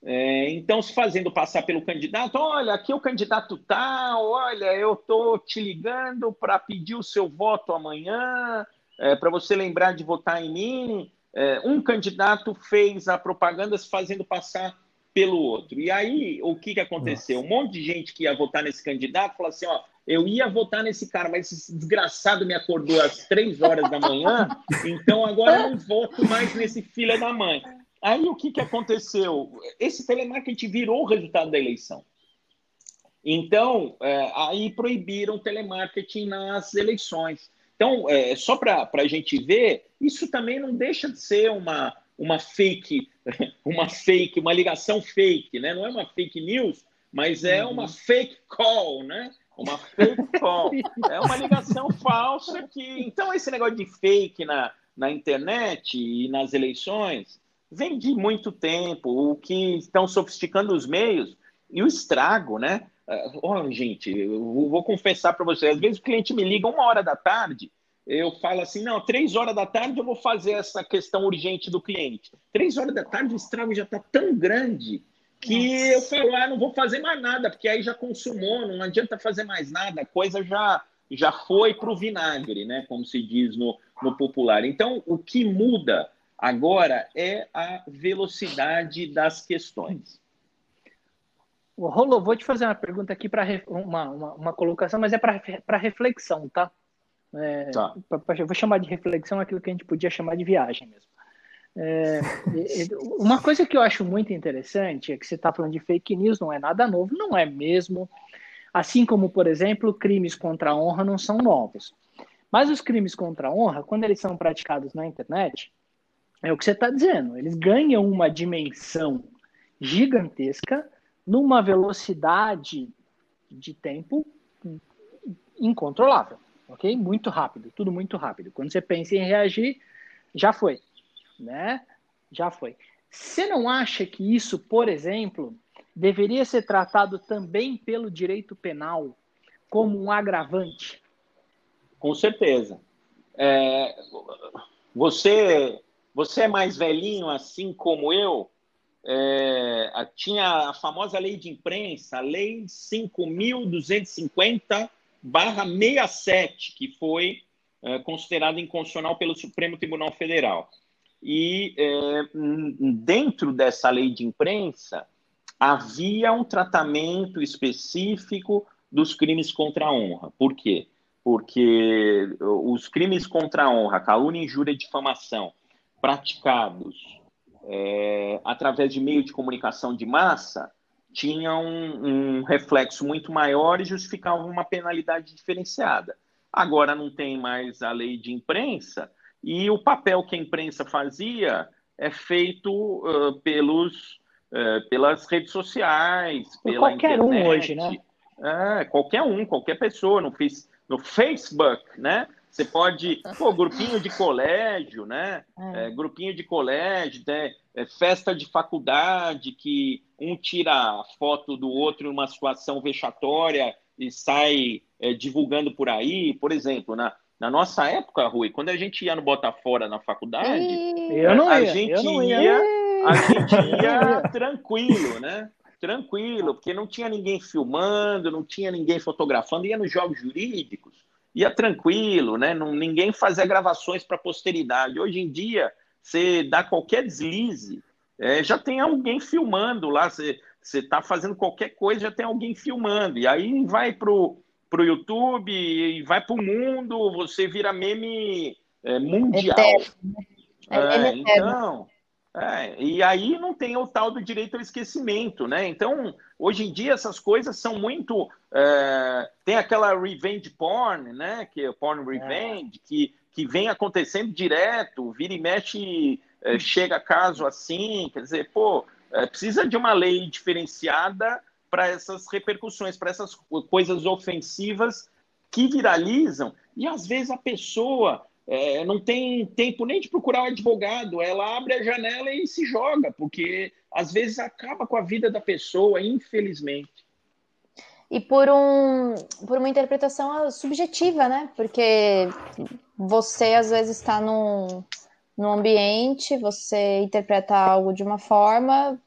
É, então, se fazendo passar pelo candidato, olha, aqui o candidato tal, olha, eu estou te ligando para pedir o seu voto amanhã, é, para você lembrar de votar em mim é, um candidato fez a propaganda se fazendo passar pelo outro. E aí, o que, que aconteceu? Um monte de gente que ia votar nesse candidato falou assim: ó, eu ia votar nesse cara, mas esse desgraçado me acordou às três horas da manhã, então agora eu não voto mais nesse filho da mãe. Aí o que, que aconteceu? Esse telemarketing virou o resultado da eleição. Então, é, aí proibiram o telemarketing nas eleições. Então, é, só para a gente ver, isso também não deixa de ser uma, uma fake, uma fake, uma ligação fake, né? Não é uma fake news, mas é uhum. uma fake call, né? Uma fake call. É uma ligação falsa que. Então, esse negócio de fake na, na internet e nas eleições vem de muito tempo. O que estão sofisticando os meios e o estrago, né? Oh, gente, eu vou confessar para vocês, às vezes o cliente me liga uma hora da tarde, eu falo assim, não, três horas da tarde eu vou fazer essa questão urgente do cliente. Três horas da tarde o estrago já está tão grande que eu falo, ah, não vou fazer mais nada, porque aí já consumou, não adianta fazer mais nada, a coisa já, já foi para o vinagre, né? Como se diz no, no popular. Então, o que muda agora é a velocidade das questões. Rolô, vou te fazer uma pergunta aqui para uma, uma, uma, colocação, mas é para reflexão, tá? É, tá. pra, pra, eu vou chamar de reflexão aquilo que a gente podia chamar de viagem mesmo. É, uma coisa que eu acho muito interessante é que você está falando de fake news, não é nada novo, não é mesmo. Assim como, por exemplo, crimes contra a honra não são novos. Mas os crimes contra a honra, quando eles são praticados na internet, é o que você está dizendo, eles ganham uma dimensão gigantesca numa velocidade de tempo incontrolável, ok? Muito rápido, tudo muito rápido. Quando você pensa em reagir, já foi, né? Já foi. Você não acha que isso, por exemplo, deveria ser tratado também pelo direito penal como um agravante? Com certeza. É, você, você é mais velhinho, assim como eu, é, tinha a famosa lei de imprensa, a lei 5.250-67, que foi é, considerada inconstitucional pelo Supremo Tribunal Federal. E é, dentro dessa lei de imprensa havia um tratamento específico dos crimes contra a honra. Por quê? porque os crimes contra a honra, calúnia, injúria e difamação praticados é, através de meio de comunicação de massa tinham um, um reflexo muito maior e justificavam uma penalidade diferenciada. Agora não tem mais a lei de imprensa e o papel que a imprensa fazia é feito uh, pelos, uh, pelas redes sociais, pela qualquer internet. um hoje, né? É, qualquer um, qualquer pessoa. No, no Facebook, né? Você pode, pô, grupinho de colégio, né? É. É, grupinho de colégio, né? É, festa de faculdade, que um tira a foto do outro em uma situação vexatória e sai é, divulgando por aí. Por exemplo, na, na nossa época, Rui, quando a gente ia no Botafora na faculdade, eu não ia, a gente não ia, ia, a gente ia tranquilo, né? Tranquilo, porque não tinha ninguém filmando, não tinha ninguém fotografando, ia nos jogos jurídicos ia tranquilo, né? Não, ninguém fazia gravações para posteridade. Hoje em dia, você dá qualquer deslize, é, já tem alguém filmando lá. Você está fazendo qualquer coisa, já tem alguém filmando. E aí vai para o YouTube e vai para o mundo, você vira meme é, mundial. Eterno. É, é, então, é, e aí não tem o tal do direito ao esquecimento, né? Então, hoje em dia essas coisas são muito. É, tem aquela revenge porn, né? Que é porn revenge, é. que, que vem acontecendo direto, vira e mexe, é, chega caso assim, quer dizer, pô, é, precisa de uma lei diferenciada para essas repercussões, para essas coisas ofensivas que viralizam, e às vezes a pessoa é, não tem tempo nem de procurar um advogado, ela abre a janela e se joga, porque às vezes acaba com a vida da pessoa, infelizmente. E por, um, por uma interpretação subjetiva, né? Porque você às vezes está num, num ambiente, você interpreta algo de uma forma,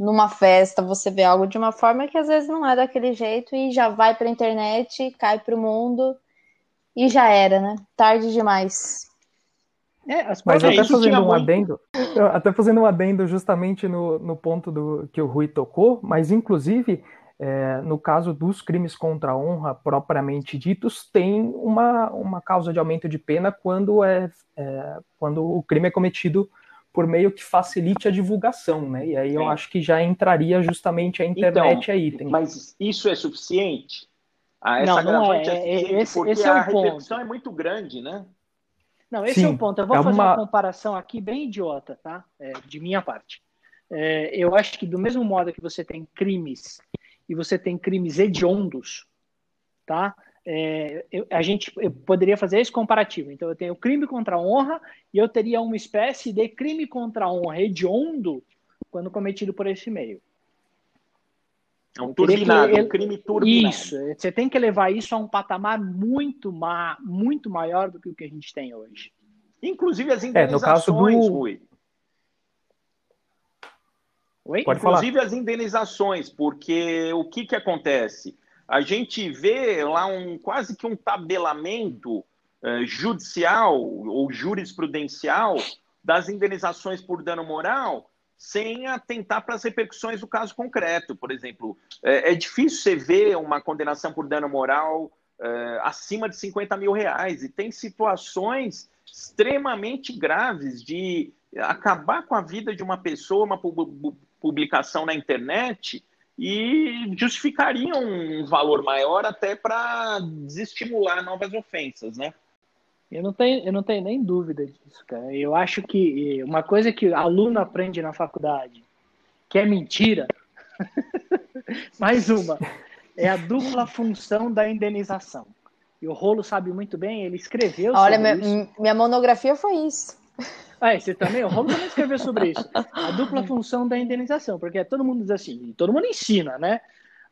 numa festa você vê algo de uma forma que às vezes não é daquele jeito e já vai para a internet, cai para o mundo e já era, né? Tarde demais. É, Mas até fazendo um adendo, até fazendo um adendo justamente no, no ponto do que o Rui tocou, mas inclusive é, no caso dos crimes contra a honra propriamente ditos, tem uma, uma causa de aumento de pena quando, é, é quando o crime é cometido por meio que facilite a divulgação, né? E aí eu acho que já entraria justamente a internet então, aí. Tem... Mas isso é suficiente? Ah, essa não, não é. é esse, porque esse é a repercussão ponto. é muito grande, né? Não, esse Sim, é o ponto. Eu vou é fazer uma... uma... comparação aqui bem idiota, tá? É, de minha parte. É, eu acho que do mesmo modo que você tem crimes e você tem crimes hediondos, tá? É, eu, a gente poderia fazer esse comparativo. Então, eu tenho crime contra a honra e eu teria uma espécie de crime contra a honra hediondo quando cometido por esse meio. É um turbinado, ele... um crime turbinado. Isso, você tem que levar isso a um patamar muito, ma... muito maior do que o que a gente tem hoje. Inclusive as indenizações, é, no caso do... Rui. Oi? Pode Inclusive falar. as indenizações, porque o que, que acontece? A gente vê lá um quase que um tabelamento eh, judicial ou jurisprudencial das indenizações por dano moral sem atentar para as repercussões do caso concreto. Por exemplo, é, é difícil você ver uma condenação por dano moral é, acima de 50 mil reais, e tem situações extremamente graves de acabar com a vida de uma pessoa, uma publicação na internet, e justificariam um valor maior até para desestimular novas ofensas, né? Eu não tenho, eu não tenho nem dúvida disso, cara. Eu acho que uma coisa que aluno aprende na faculdade, que é mentira, mais uma, é a dupla função da indenização. E o Rolo sabe muito bem, ele escreveu Olha, minha, isso. minha monografia foi isso. Ah, você também? O Rolo também escreveu sobre isso. A dupla função da indenização, porque todo mundo diz assim, todo mundo ensina, né?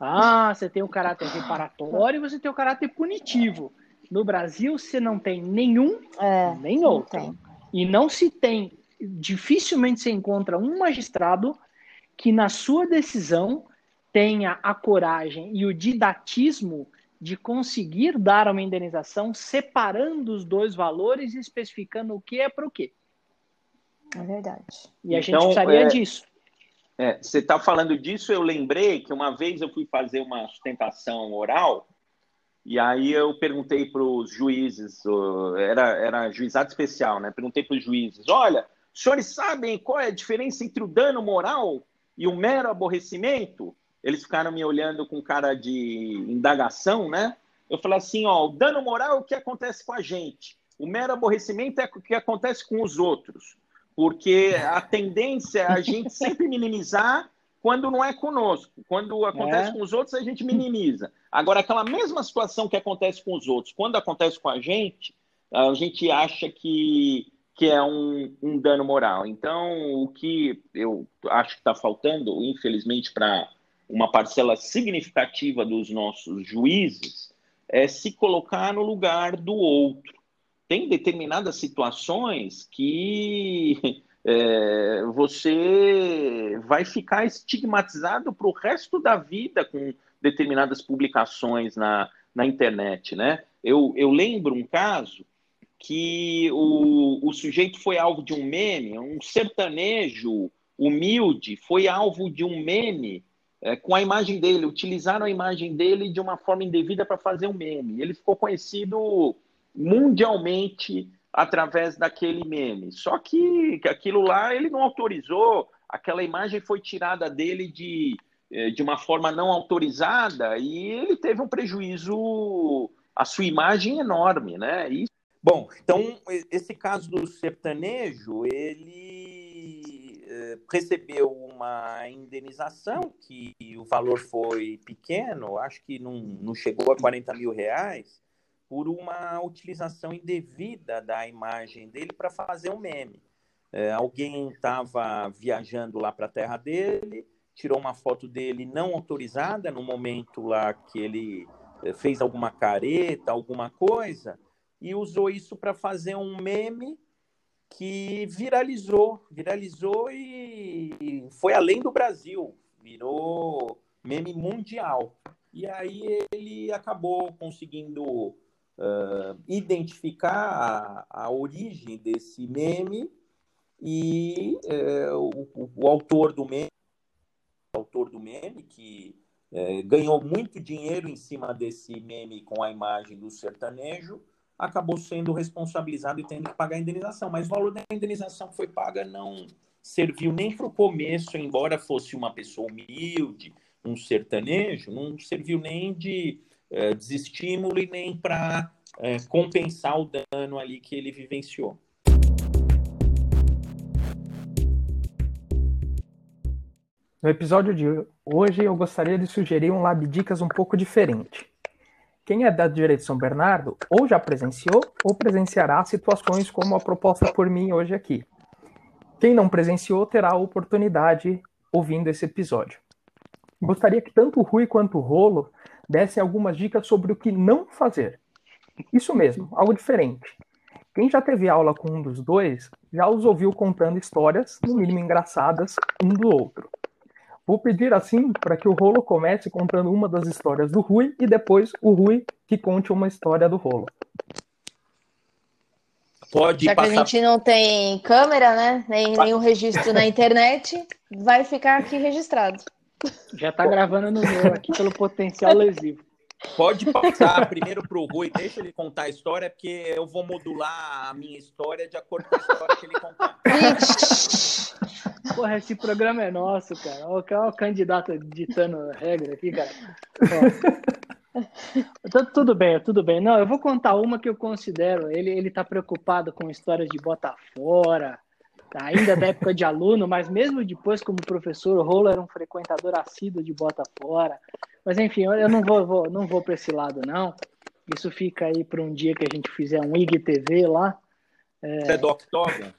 Ah, você tem o caráter reparatório e você tem o caráter punitivo. No Brasil, você não tem nenhum, é, nem outro. E não se tem, dificilmente se encontra um magistrado que, na sua decisão, tenha a coragem e o didatismo de conseguir dar uma indenização separando os dois valores e especificando o que é para o quê. É verdade. E a então, gente precisaria é, disso. É, você está falando disso, eu lembrei que uma vez eu fui fazer uma sustentação oral E aí eu perguntei para os juízes, era, era juizado especial, né? Perguntei para os juízes: olha, os senhores sabem qual é a diferença entre o dano moral e o mero aborrecimento? Eles ficaram me olhando com cara de indagação, né? Eu falei assim: ó, o dano moral é o que acontece com a gente, o mero aborrecimento é o que acontece com os outros. Porque a tendência é a gente sempre minimizar quando não é conosco. Quando acontece é. com os outros, a gente minimiza. Agora, aquela mesma situação que acontece com os outros, quando acontece com a gente, a gente acha que, que é um, um dano moral. Então, o que eu acho que está faltando, infelizmente, para uma parcela significativa dos nossos juízes, é se colocar no lugar do outro. Tem determinadas situações que é, você vai ficar estigmatizado para o resto da vida com determinadas publicações na, na internet, né? Eu, eu lembro um caso que o, o sujeito foi alvo de um meme, um sertanejo humilde foi alvo de um meme é, com a imagem dele, utilizaram a imagem dele de uma forma indevida para fazer um meme. Ele ficou conhecido mundialmente através daquele meme. Só que, aquilo lá ele não autorizou, aquela imagem foi tirada dele de, eh, de uma forma não autorizada e ele teve um prejuízo, a sua imagem enorme, né? Bom, então esse caso do sertanejo, ele eh, recebeu uma indenização que o valor foi pequeno, acho que não, não chegou a 40 mil reais, por uma utilização indevida da imagem dele para fazer um meme. É, alguém estava viajando lá para a terra dele, tirou uma foto dele não autorizada no momento lá que ele é, fez alguma careta, alguma coisa, e usou isso para fazer um meme que viralizou, viralizou e foi além do Brasil, virou meme mundial. E aí ele acabou conseguindo uh, identificar a, a, origem desse meme e uh, o, o, autor do meme, autor do meme que uh, ganhou muito dinheiro em cima desse meme com a imagem do sertanejo, acabou sendo responsabilizado e tendo que pagar a indenização. Mas o valor da indenização que foi paga não serviu nem para o começo, embora fosse uma pessoa humilde, um sertanejo, não serviu nem de é, desestímulo e nem para é, compensar o dano ali que ele vivenciou. No episódio de hoje, eu gostaria de sugerir um Lab Dicas um pouco diferente. Quem é da Direito São Bernardo ou já presenciou ou presenciará situações como a proposta por mim hoje aqui. Quem não presenciou terá a oportunidade ouvindo esse episódio. Gostaria que tanto o Rui quanto o Rolo dessem algumas dicas sobre o que não fazer. Isso mesmo, algo diferente. Quem já teve aula com um dos dois já os ouviu contando histórias, no mínimo engraçadas, um do outro. Vou pedir assim para que o Rolo comece contando uma das histórias do Rui e depois o Rui que conte uma história do Rolo. Pode Já passar... que a gente não tem câmera, né? Nem nenhum registro na internet, vai ficar aqui registrado. Já está gravando no meu aqui pelo potencial lesivo. Pode passar primeiro para o Rui, deixa ele contar a história, porque eu vou modular a minha história de acordo com a história que ele contar. Porra, esse programa é nosso, cara. Olha o candidato ditando regra aqui, cara. Então, tudo bem, tudo bem. Não, eu vou contar uma que eu considero. Ele, ele tá preocupado com histórias de bota fora, ainda da época de aluno, mas mesmo depois, como professor, o Rolo era um frequentador assíduo de bota fora. Mas enfim, eu não vou, vou não vou para esse lado, não. Isso fica aí para um dia que a gente fizer um IGTV lá. É, é do Octógono?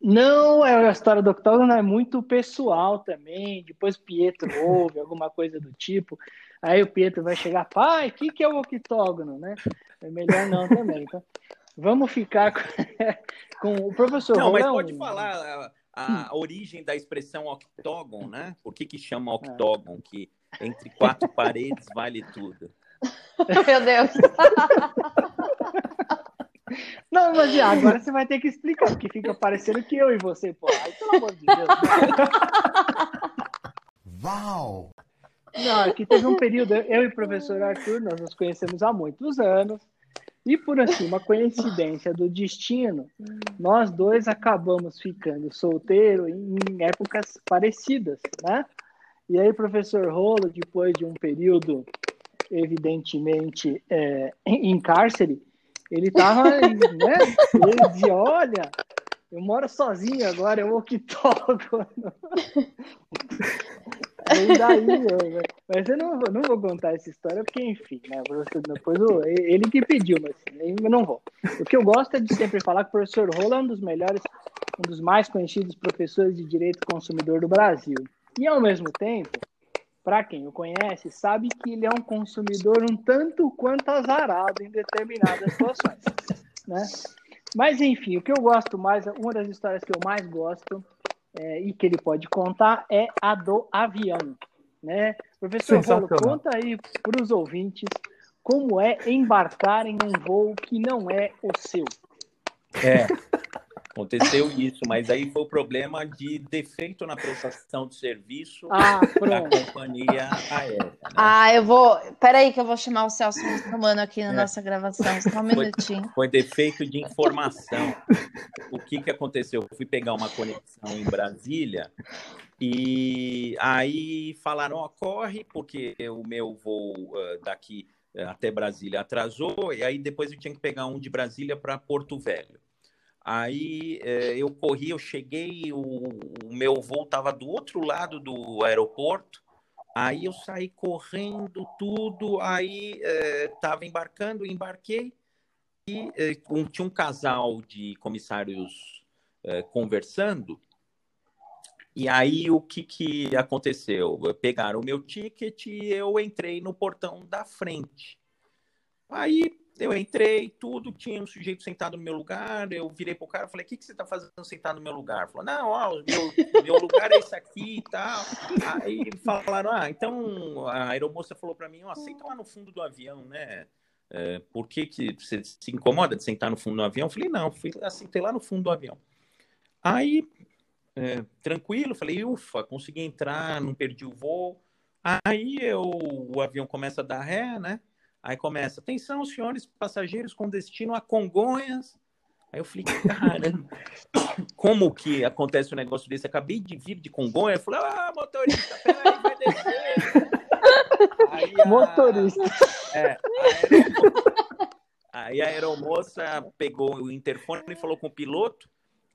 Não, é a história do Octógono é muito pessoal também. Depois Pietro ouve, alguma coisa do tipo. Aí o Pietro vai chegar, pai, o que, que é o octógono, né? É melhor não também. Então, vamos ficar com, com o professor Não, Rolão. mas pode falar a, a hum. origem da expressão octógono, né? Por que que chama é. octógono? Que entre quatro paredes vale tudo. Meu Deus. Não, mas agora você vai ter que explicar, porque fica parecendo que eu e você, pô. Ai, pelo amor de Deus. Uau! Não, aqui teve um período, eu e o professor Arthur, nós nos conhecemos há muitos anos, e por assim, uma coincidência do destino, nós dois acabamos ficando solteiros em épocas parecidas, né? E aí, professor Rolo, depois de um período, evidentemente, é, em cárcere, ele estava, né? Ele dizia, olha, eu moro sozinho agora, eu que toco. Vem daí, eu, mas eu não, não vou contar essa história, porque, enfim, né? Depois ele que pediu, mas eu não vou. O que eu gosto é de sempre falar que o professor Rola é um dos melhores, um dos mais conhecidos professores de direito consumidor do Brasil. E, ao mesmo tempo, para quem o conhece, sabe que ele é um consumidor um tanto quanto azarado em determinadas situações. Né? Mas, enfim, o que eu gosto mais, uma das histórias que eu mais gosto é, e que ele pode contar é a do avião. Né? Professor Rolo, conta aí para os ouvintes como é embarcar em um voo que não é o seu. É, aconteceu isso, mas aí foi o problema de defeito na prestação de serviço ah, da companhia aérea. Né? Ah, eu vou. Peraí, que eu vou chamar o Celso Romano aqui na é. nossa gravação. Só um minutinho. Foi, foi, defeito de informação. O que, que aconteceu? Eu fui pegar uma conexão em Brasília e aí falaram: ó, corre, porque o meu voo uh, daqui uh, até Brasília atrasou, e aí depois eu tinha que pegar um de Brasília para Porto Velho. Aí é, eu corri, eu cheguei, o, o meu voo estava do outro lado do aeroporto. Aí eu saí correndo tudo, aí estava é, embarcando, embarquei e é, um, tinha um casal de comissários conversando. E aí o que, que aconteceu? Pegaram o meu ticket e eu entrei no portão da frente. Aí eu entrei, tudo, tinha um sujeito sentado no meu lugar, eu virei pro cara, falei, o que, que você tá fazendo sentado no meu lugar? Falou, não, ó, meu, meu lugar é esse aqui e tal. Aí falaram, ah, então a aeromoça falou para mim, ó, senta lá no fundo do avião, né? É, por que, que você se incomoda de sentar no fundo do avião? Eu falei, não, fui, sentei lá no fundo do avião. Aí, é, tranquilo, falei, ufa, consegui entrar, não perdi o voo. Aí eu, o avião começa a dar ré, né? Aí começa, atenção, senhores passageiros com destino a Congonhas. Aí eu falei, cara, como que acontece um negócio desse? Acabei de vir de Congonhas. Eu falei, ah, motorista, peraí, vai descer. Aí a... Motorista. É, a. Aí a aeromoça pegou o interfone e falou com o piloto.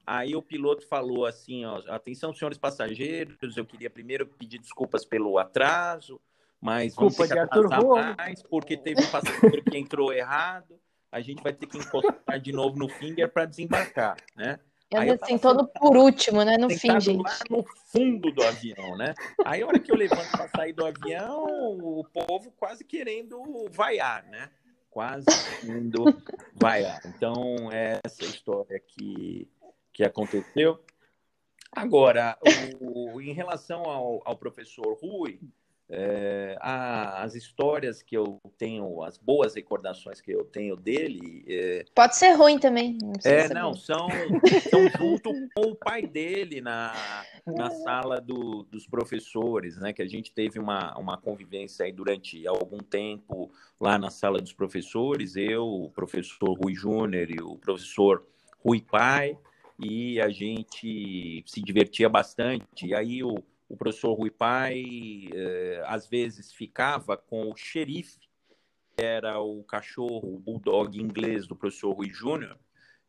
Aí o piloto falou assim, ó, atenção, senhores passageiros, eu queria primeiro pedir desculpas pelo atraso mas vamos Culpa ter que atrasar mais, porque teve um passageiro que entrou errado, a gente vai ter que encostar de novo no finger para desembarcar, né? Eu Aí assim, todo por último, né? No fim, gente. lá no fundo do avião, né? Aí a hora que eu levanto para sair do avião, o povo quase querendo vaiar, né? Quase querendo vaiar. Então, é essa história que, que aconteceu. Agora, o, em relação ao, ao professor Rui, é, as histórias que eu tenho, as boas recordações que eu tenho dele. É, Pode ser ruim também. Não é, não, são, são junto com o pai dele na, na sala do, dos professores, né? Que a gente teve uma, uma convivência aí durante algum tempo lá na sala dos professores, eu, o professor Rui Júnior e o professor Rui Pai, e a gente se divertia bastante. E aí o o professor Rui Pai eh, às vezes ficava com o xerife, que era o cachorro, o bulldog inglês do professor Rui Júnior,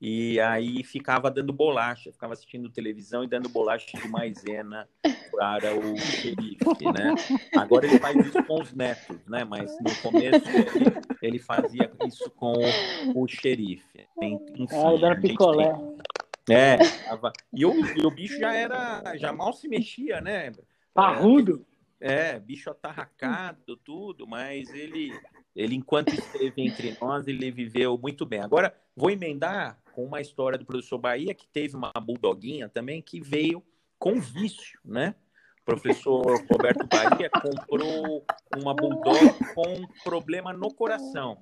e aí ficava dando bolacha, ficava assistindo televisão e dando bolacha de maisena para o xerife, né? Agora ele faz isso com os netos, né? Mas no começo ele, ele fazia isso com o, xerife. Enfim, ah, picolé. Tem, é, tava... e, o, e o bicho já era, já mal se mexia, né? Parrudo? É, é, bicho atarracado, tudo, mas ele, ele, enquanto esteve entre nós, ele viveu muito bem. Agora, vou emendar com uma história do professor Bahia, que teve uma bulldoguinha também, que veio com vício, né? O professor Roberto Bahia comprou uma bulldog com problema no coração.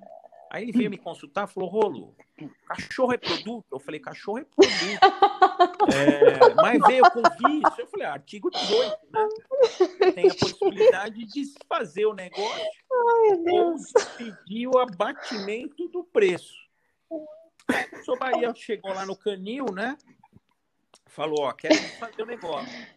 Aí ele veio me consultar, falou, Rolo, cachorro é produto? Eu falei, cachorro é produto. É, mas veio com vício. Eu falei, ah, artigo 18, né? Tem a possibilidade de fazer o negócio Ai, ou pedir o abatimento do preço. O senhor Bahia chegou lá no canil, né? Falou, ó, quero fazer o negócio.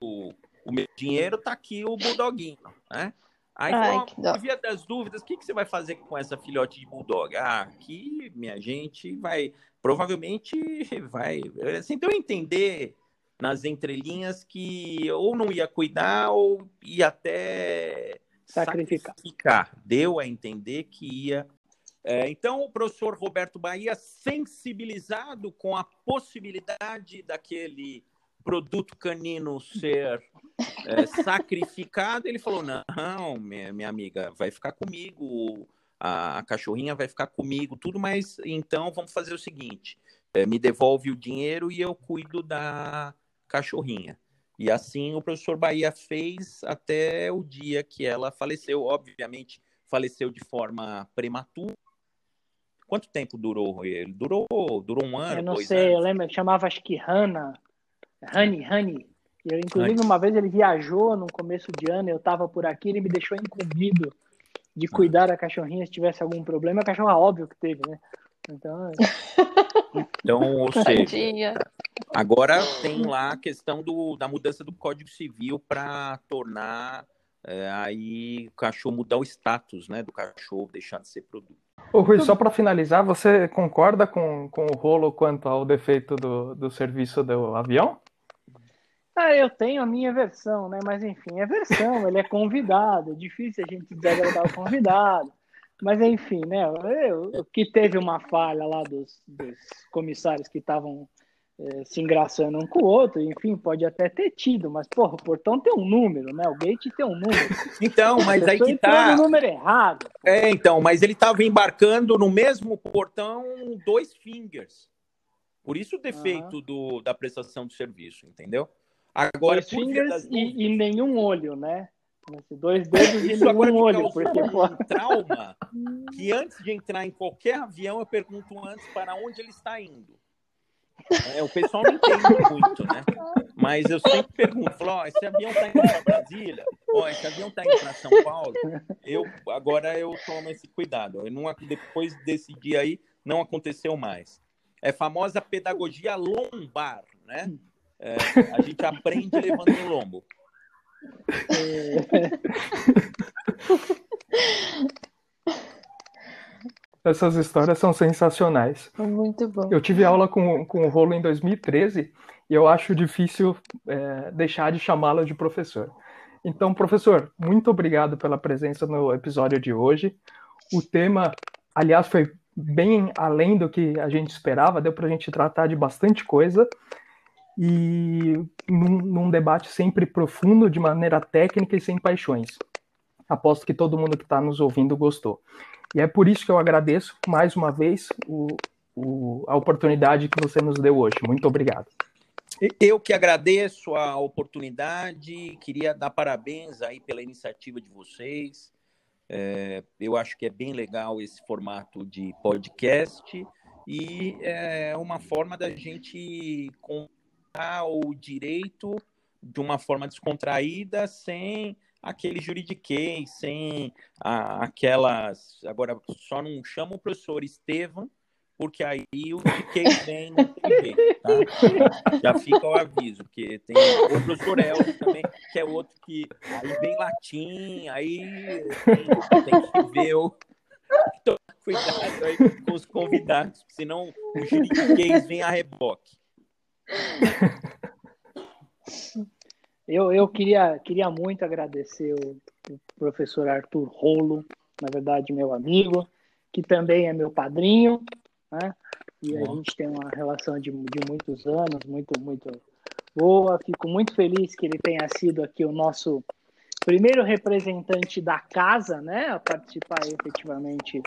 O, o meu dinheiro tá aqui, o bulldoguinho, né? Aí Ai, falou, via das dúvidas, o que, que você vai fazer com essa filhote de bulldog? Ah, aqui, minha gente, vai, provavelmente vai, assim, então eu entender nas entrelinhas que ou não ia cuidar ou ia até Sacrificar. sacrificar. Deu a entender que ia. É, então, o professor Roberto Bahia, sensibilizado com a possibilidade daquele produto canino ser é, sacrificado, ele falou: não, minha, minha amiga, vai ficar comigo, a, a cachorrinha vai ficar comigo, tudo, mas então vamos fazer o seguinte: é, me devolve o dinheiro e eu cuido da cachorrinha. E assim o professor Bahia fez até o dia que ela faleceu. Obviamente, faleceu de forma prematura. Quanto tempo durou ele? Durou, durou um ano, Eu não sei, eu anos? lembro que chamava acho que Hannah. Honey, Honey. Eu, inclusive, uma vez ele viajou no começo de ano, eu estava por aqui, ele me deixou incumbido de cuidar da cachorrinha se tivesse algum problema. A cachorra, óbvio que teve, né? Então, Então, ou seja, Tadinha. agora tem lá a questão do, da mudança do Código Civil para tornar é, aí o cachorro mudar o status, né, do cachorro deixar de ser produto. Ô Rui, só para finalizar, você concorda com, com o rolo quanto ao defeito do, do serviço do avião? Ah, eu tenho a minha versão, né? Mas enfim, é versão, ele é convidado, é difícil a gente desagradar o convidado. Mas enfim, né? eu- O que teve uma falha lá dos, dos comissários que estavam eh, se engraçando um com o outro, enfim, pode até ter tido, mas porra, o portão tem um número, né? O gate tem um número. Então, mas aí que tá. no número errado. É, então, mas ele estava embarcando no mesmo portão dois fingers. Por isso o defeito do, da prestação de serviço, entendeu? Agora, dois fingers das e, e nenhum olho, né? Dois dedos e nenhum olho, porque um trauma que antes de entrar em qualquer avião eu pergunto antes para onde ele está indo. É, o pessoal não entende muito, né? Mas eu sempre pergunto, falo, ó, esse avião está indo para Brasília, ó, esse avião está indo para São Paulo. Eu agora eu tomo esse cuidado. Eu não, depois desse dia aí não aconteceu mais. É famosa pedagogia lombar, né? É, a gente aprende levando o lombo. Essas histórias são sensacionais. Muito bom. Eu tive aula com, com o rolo em 2013 e eu acho difícil é, deixar de chamá-lo de professor. Então, professor, muito obrigado pela presença no episódio de hoje. O tema, aliás, foi bem além do que a gente esperava, deu para a gente tratar de bastante coisa e num, num debate sempre profundo, de maneira técnica e sem paixões. Aposto que todo mundo que está nos ouvindo gostou. E é por isso que eu agradeço mais uma vez o, o, a oportunidade que você nos deu hoje. Muito obrigado. Eu que agradeço a oportunidade, queria dar parabéns aí pela iniciativa de vocês. É, eu acho que é bem legal esse formato de podcast e é uma forma da gente o direito de uma forma descontraída, sem aquele juridiquês, sem a, aquelas. Agora, só não chama o professor Estevam, porque aí o juridiquês vem, jeito, tá? Já fica o aviso, porque tem o professor Elcio também, que é outro que aí vem latim, aí tem, tem que ver o. Então, cuidado aí com os convidados, senão o juridiquês vem a reboque. Eu, eu queria, queria muito agradecer o, o professor Arthur Rolo, na verdade, meu amigo, que também é meu padrinho, né? E a gente tem uma relação de, de muitos anos, muito, muito boa. Fico muito feliz que ele tenha sido aqui o nosso primeiro representante da casa, né? A participar efetivamente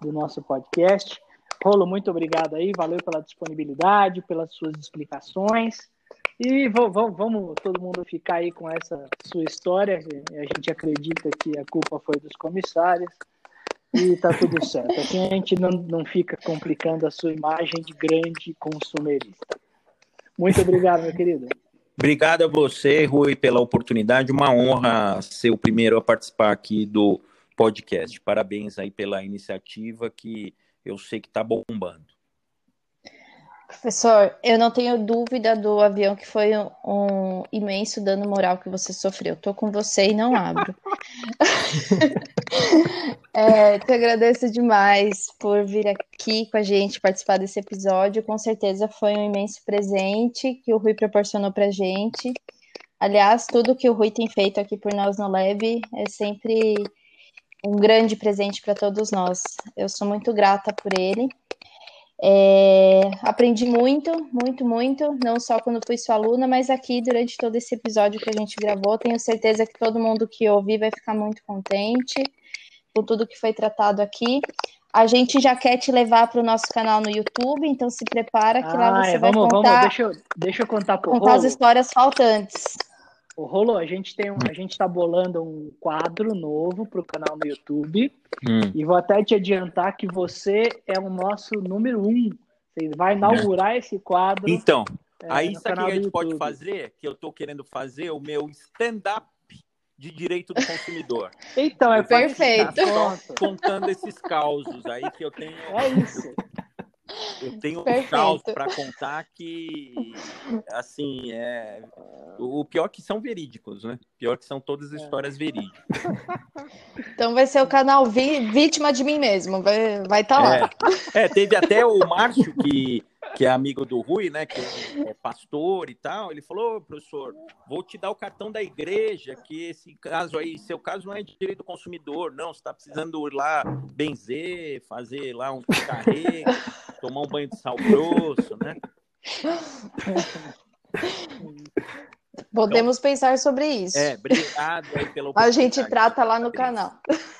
do nosso podcast. Rolo, muito obrigado aí, valeu pela disponibilidade, pelas suas explicações. E vamos todo mundo ficar aí com essa sua história. A gente acredita que a culpa foi dos comissários. e tá tudo certo. Assim a gente não, não fica complicando a sua imagem de grande consumerista. Muito obrigado, meu querido. Obrigado a você, Rui, pela oportunidade. Uma honra ser o primeiro a participar aqui do podcast. Parabéns aí pela iniciativa que eu sei que está bombando. Professor, eu não tenho dúvida do avião que foi um, um imenso dano moral que você sofreu. Estou com você e não abro. é, te agradeço demais por vir aqui com a gente participar desse episódio. Com certeza foi um imenso presente que o Rui proporcionou para a gente. Aliás, tudo que o Rui tem feito aqui por nós no Lab é sempre um grande presente para todos nós. Eu sou muito grata por ele. É, aprendi muito, muito, muito, não só quando fui sua aluna, mas aqui durante todo esse episódio que a gente gravou. Tenho certeza que todo mundo que ouvir vai ficar muito contente com tudo que foi tratado aqui. A gente já quer te levar para o nosso canal no YouTube, então se prepara que ah, lá você é, vai vamos, contar. Vamos, deixa eu, deixa eu contar contar as histórias faltantes. O Rolo, a gente tem um, a gente está bolando um quadro novo para o canal no YouTube. Hum. E vou até te adiantar que você é o nosso número um. Você vai inaugurar é. esse quadro. Então, é, aí sabe o que a gente pode fazer? Que eu estou querendo fazer o meu stand-up de direito do consumidor. então, é perfeito. contando esses causos aí que eu tenho. É isso. Eu tenho Perfeito. um caos para contar que, assim, é o pior que são verídicos, né? O pior que são todas as é. histórias verídicas. Então vai ser o canal Vítima de Mim Mesmo, vai estar vai tá lá. É. é, teve até o Márcio, que, que é amigo do Rui, né? Que é pastor e tal. Ele falou, professor, vou te dar o cartão da igreja, que esse caso aí, seu caso não é de direito do consumidor, não. Você está precisando ir lá benzer, fazer lá um carrego tomar um banho de sal grosso, né? Podemos então, pensar sobre isso. É, obrigado aí pela A gente trata lá no canal.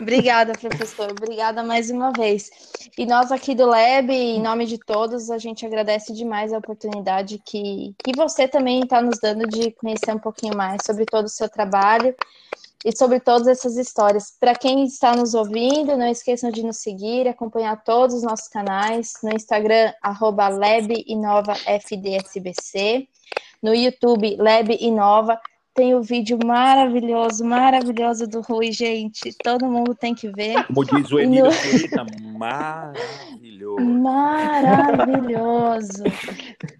Obrigada, professor. Obrigada mais uma vez. E nós aqui do Lab, em nome de todos, a gente agradece demais a oportunidade que, que você também está nos dando de conhecer um pouquinho mais sobre todo o seu trabalho e sobre todas essas histórias. Para quem está nos ouvindo, não esqueçam de nos seguir, acompanhar todos os nossos canais no Instagram, arroba no YouTube Lab. Tem o vídeo maravilhoso, maravilhoso do Rui, gente. Todo mundo tem que ver. Como diz o Emílio no... maravilhoso. Maravilhoso.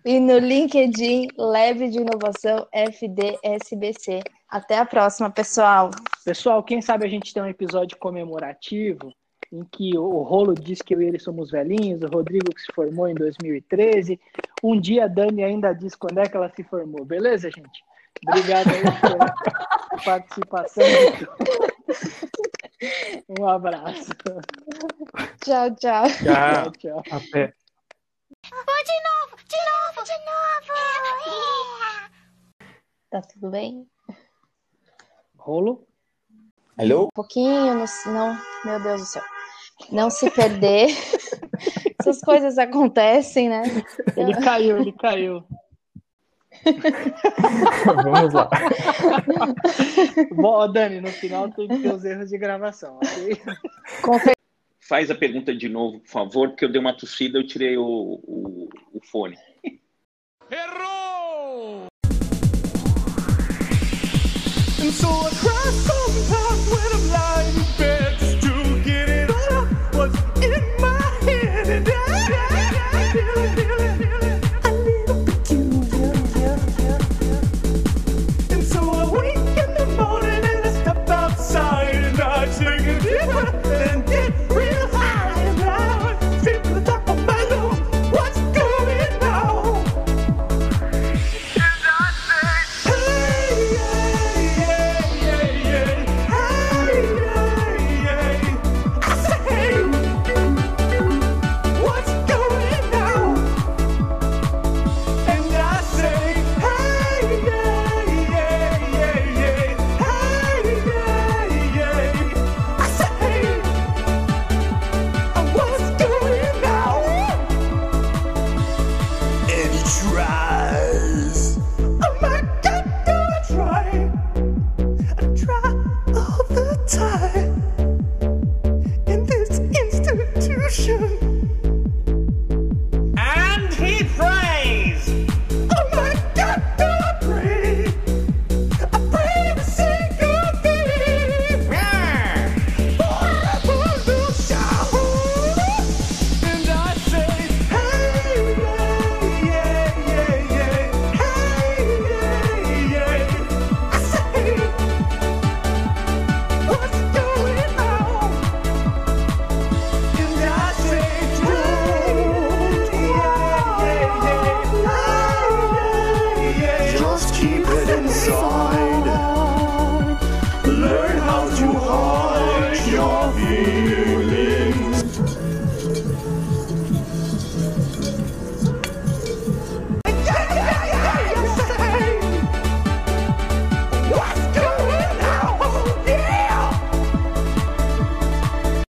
e no LinkedIn, Lab de Inovação FDSBC. Até a próxima, pessoal. Pessoal, quem sabe a gente tem um episódio comemorativo em que o Rolo diz que eu e ele somos velhinhos, o Rodrigo que se formou em 2013. Um dia a Dani ainda diz quando é que ela se formou. Beleza, gente? Obrigado aí pela participação. Um abraço. Tchau, tchau. Tchau, tchau. Até. Vou de novo, de novo, de novo. Tá tudo bem? Rolo? Alô? Um pouquinho, não, não, meu Deus do céu. Não se perder. Essas coisas acontecem, né? Ele caiu, ele caiu. Vamos lá. Bom, Dani, no final tem que ter os erros de gravação, ok? Faz a pergunta de novo, por favor, porque eu dei uma tossida, eu tirei o, o, o fone. Errou! And so I cry sometimes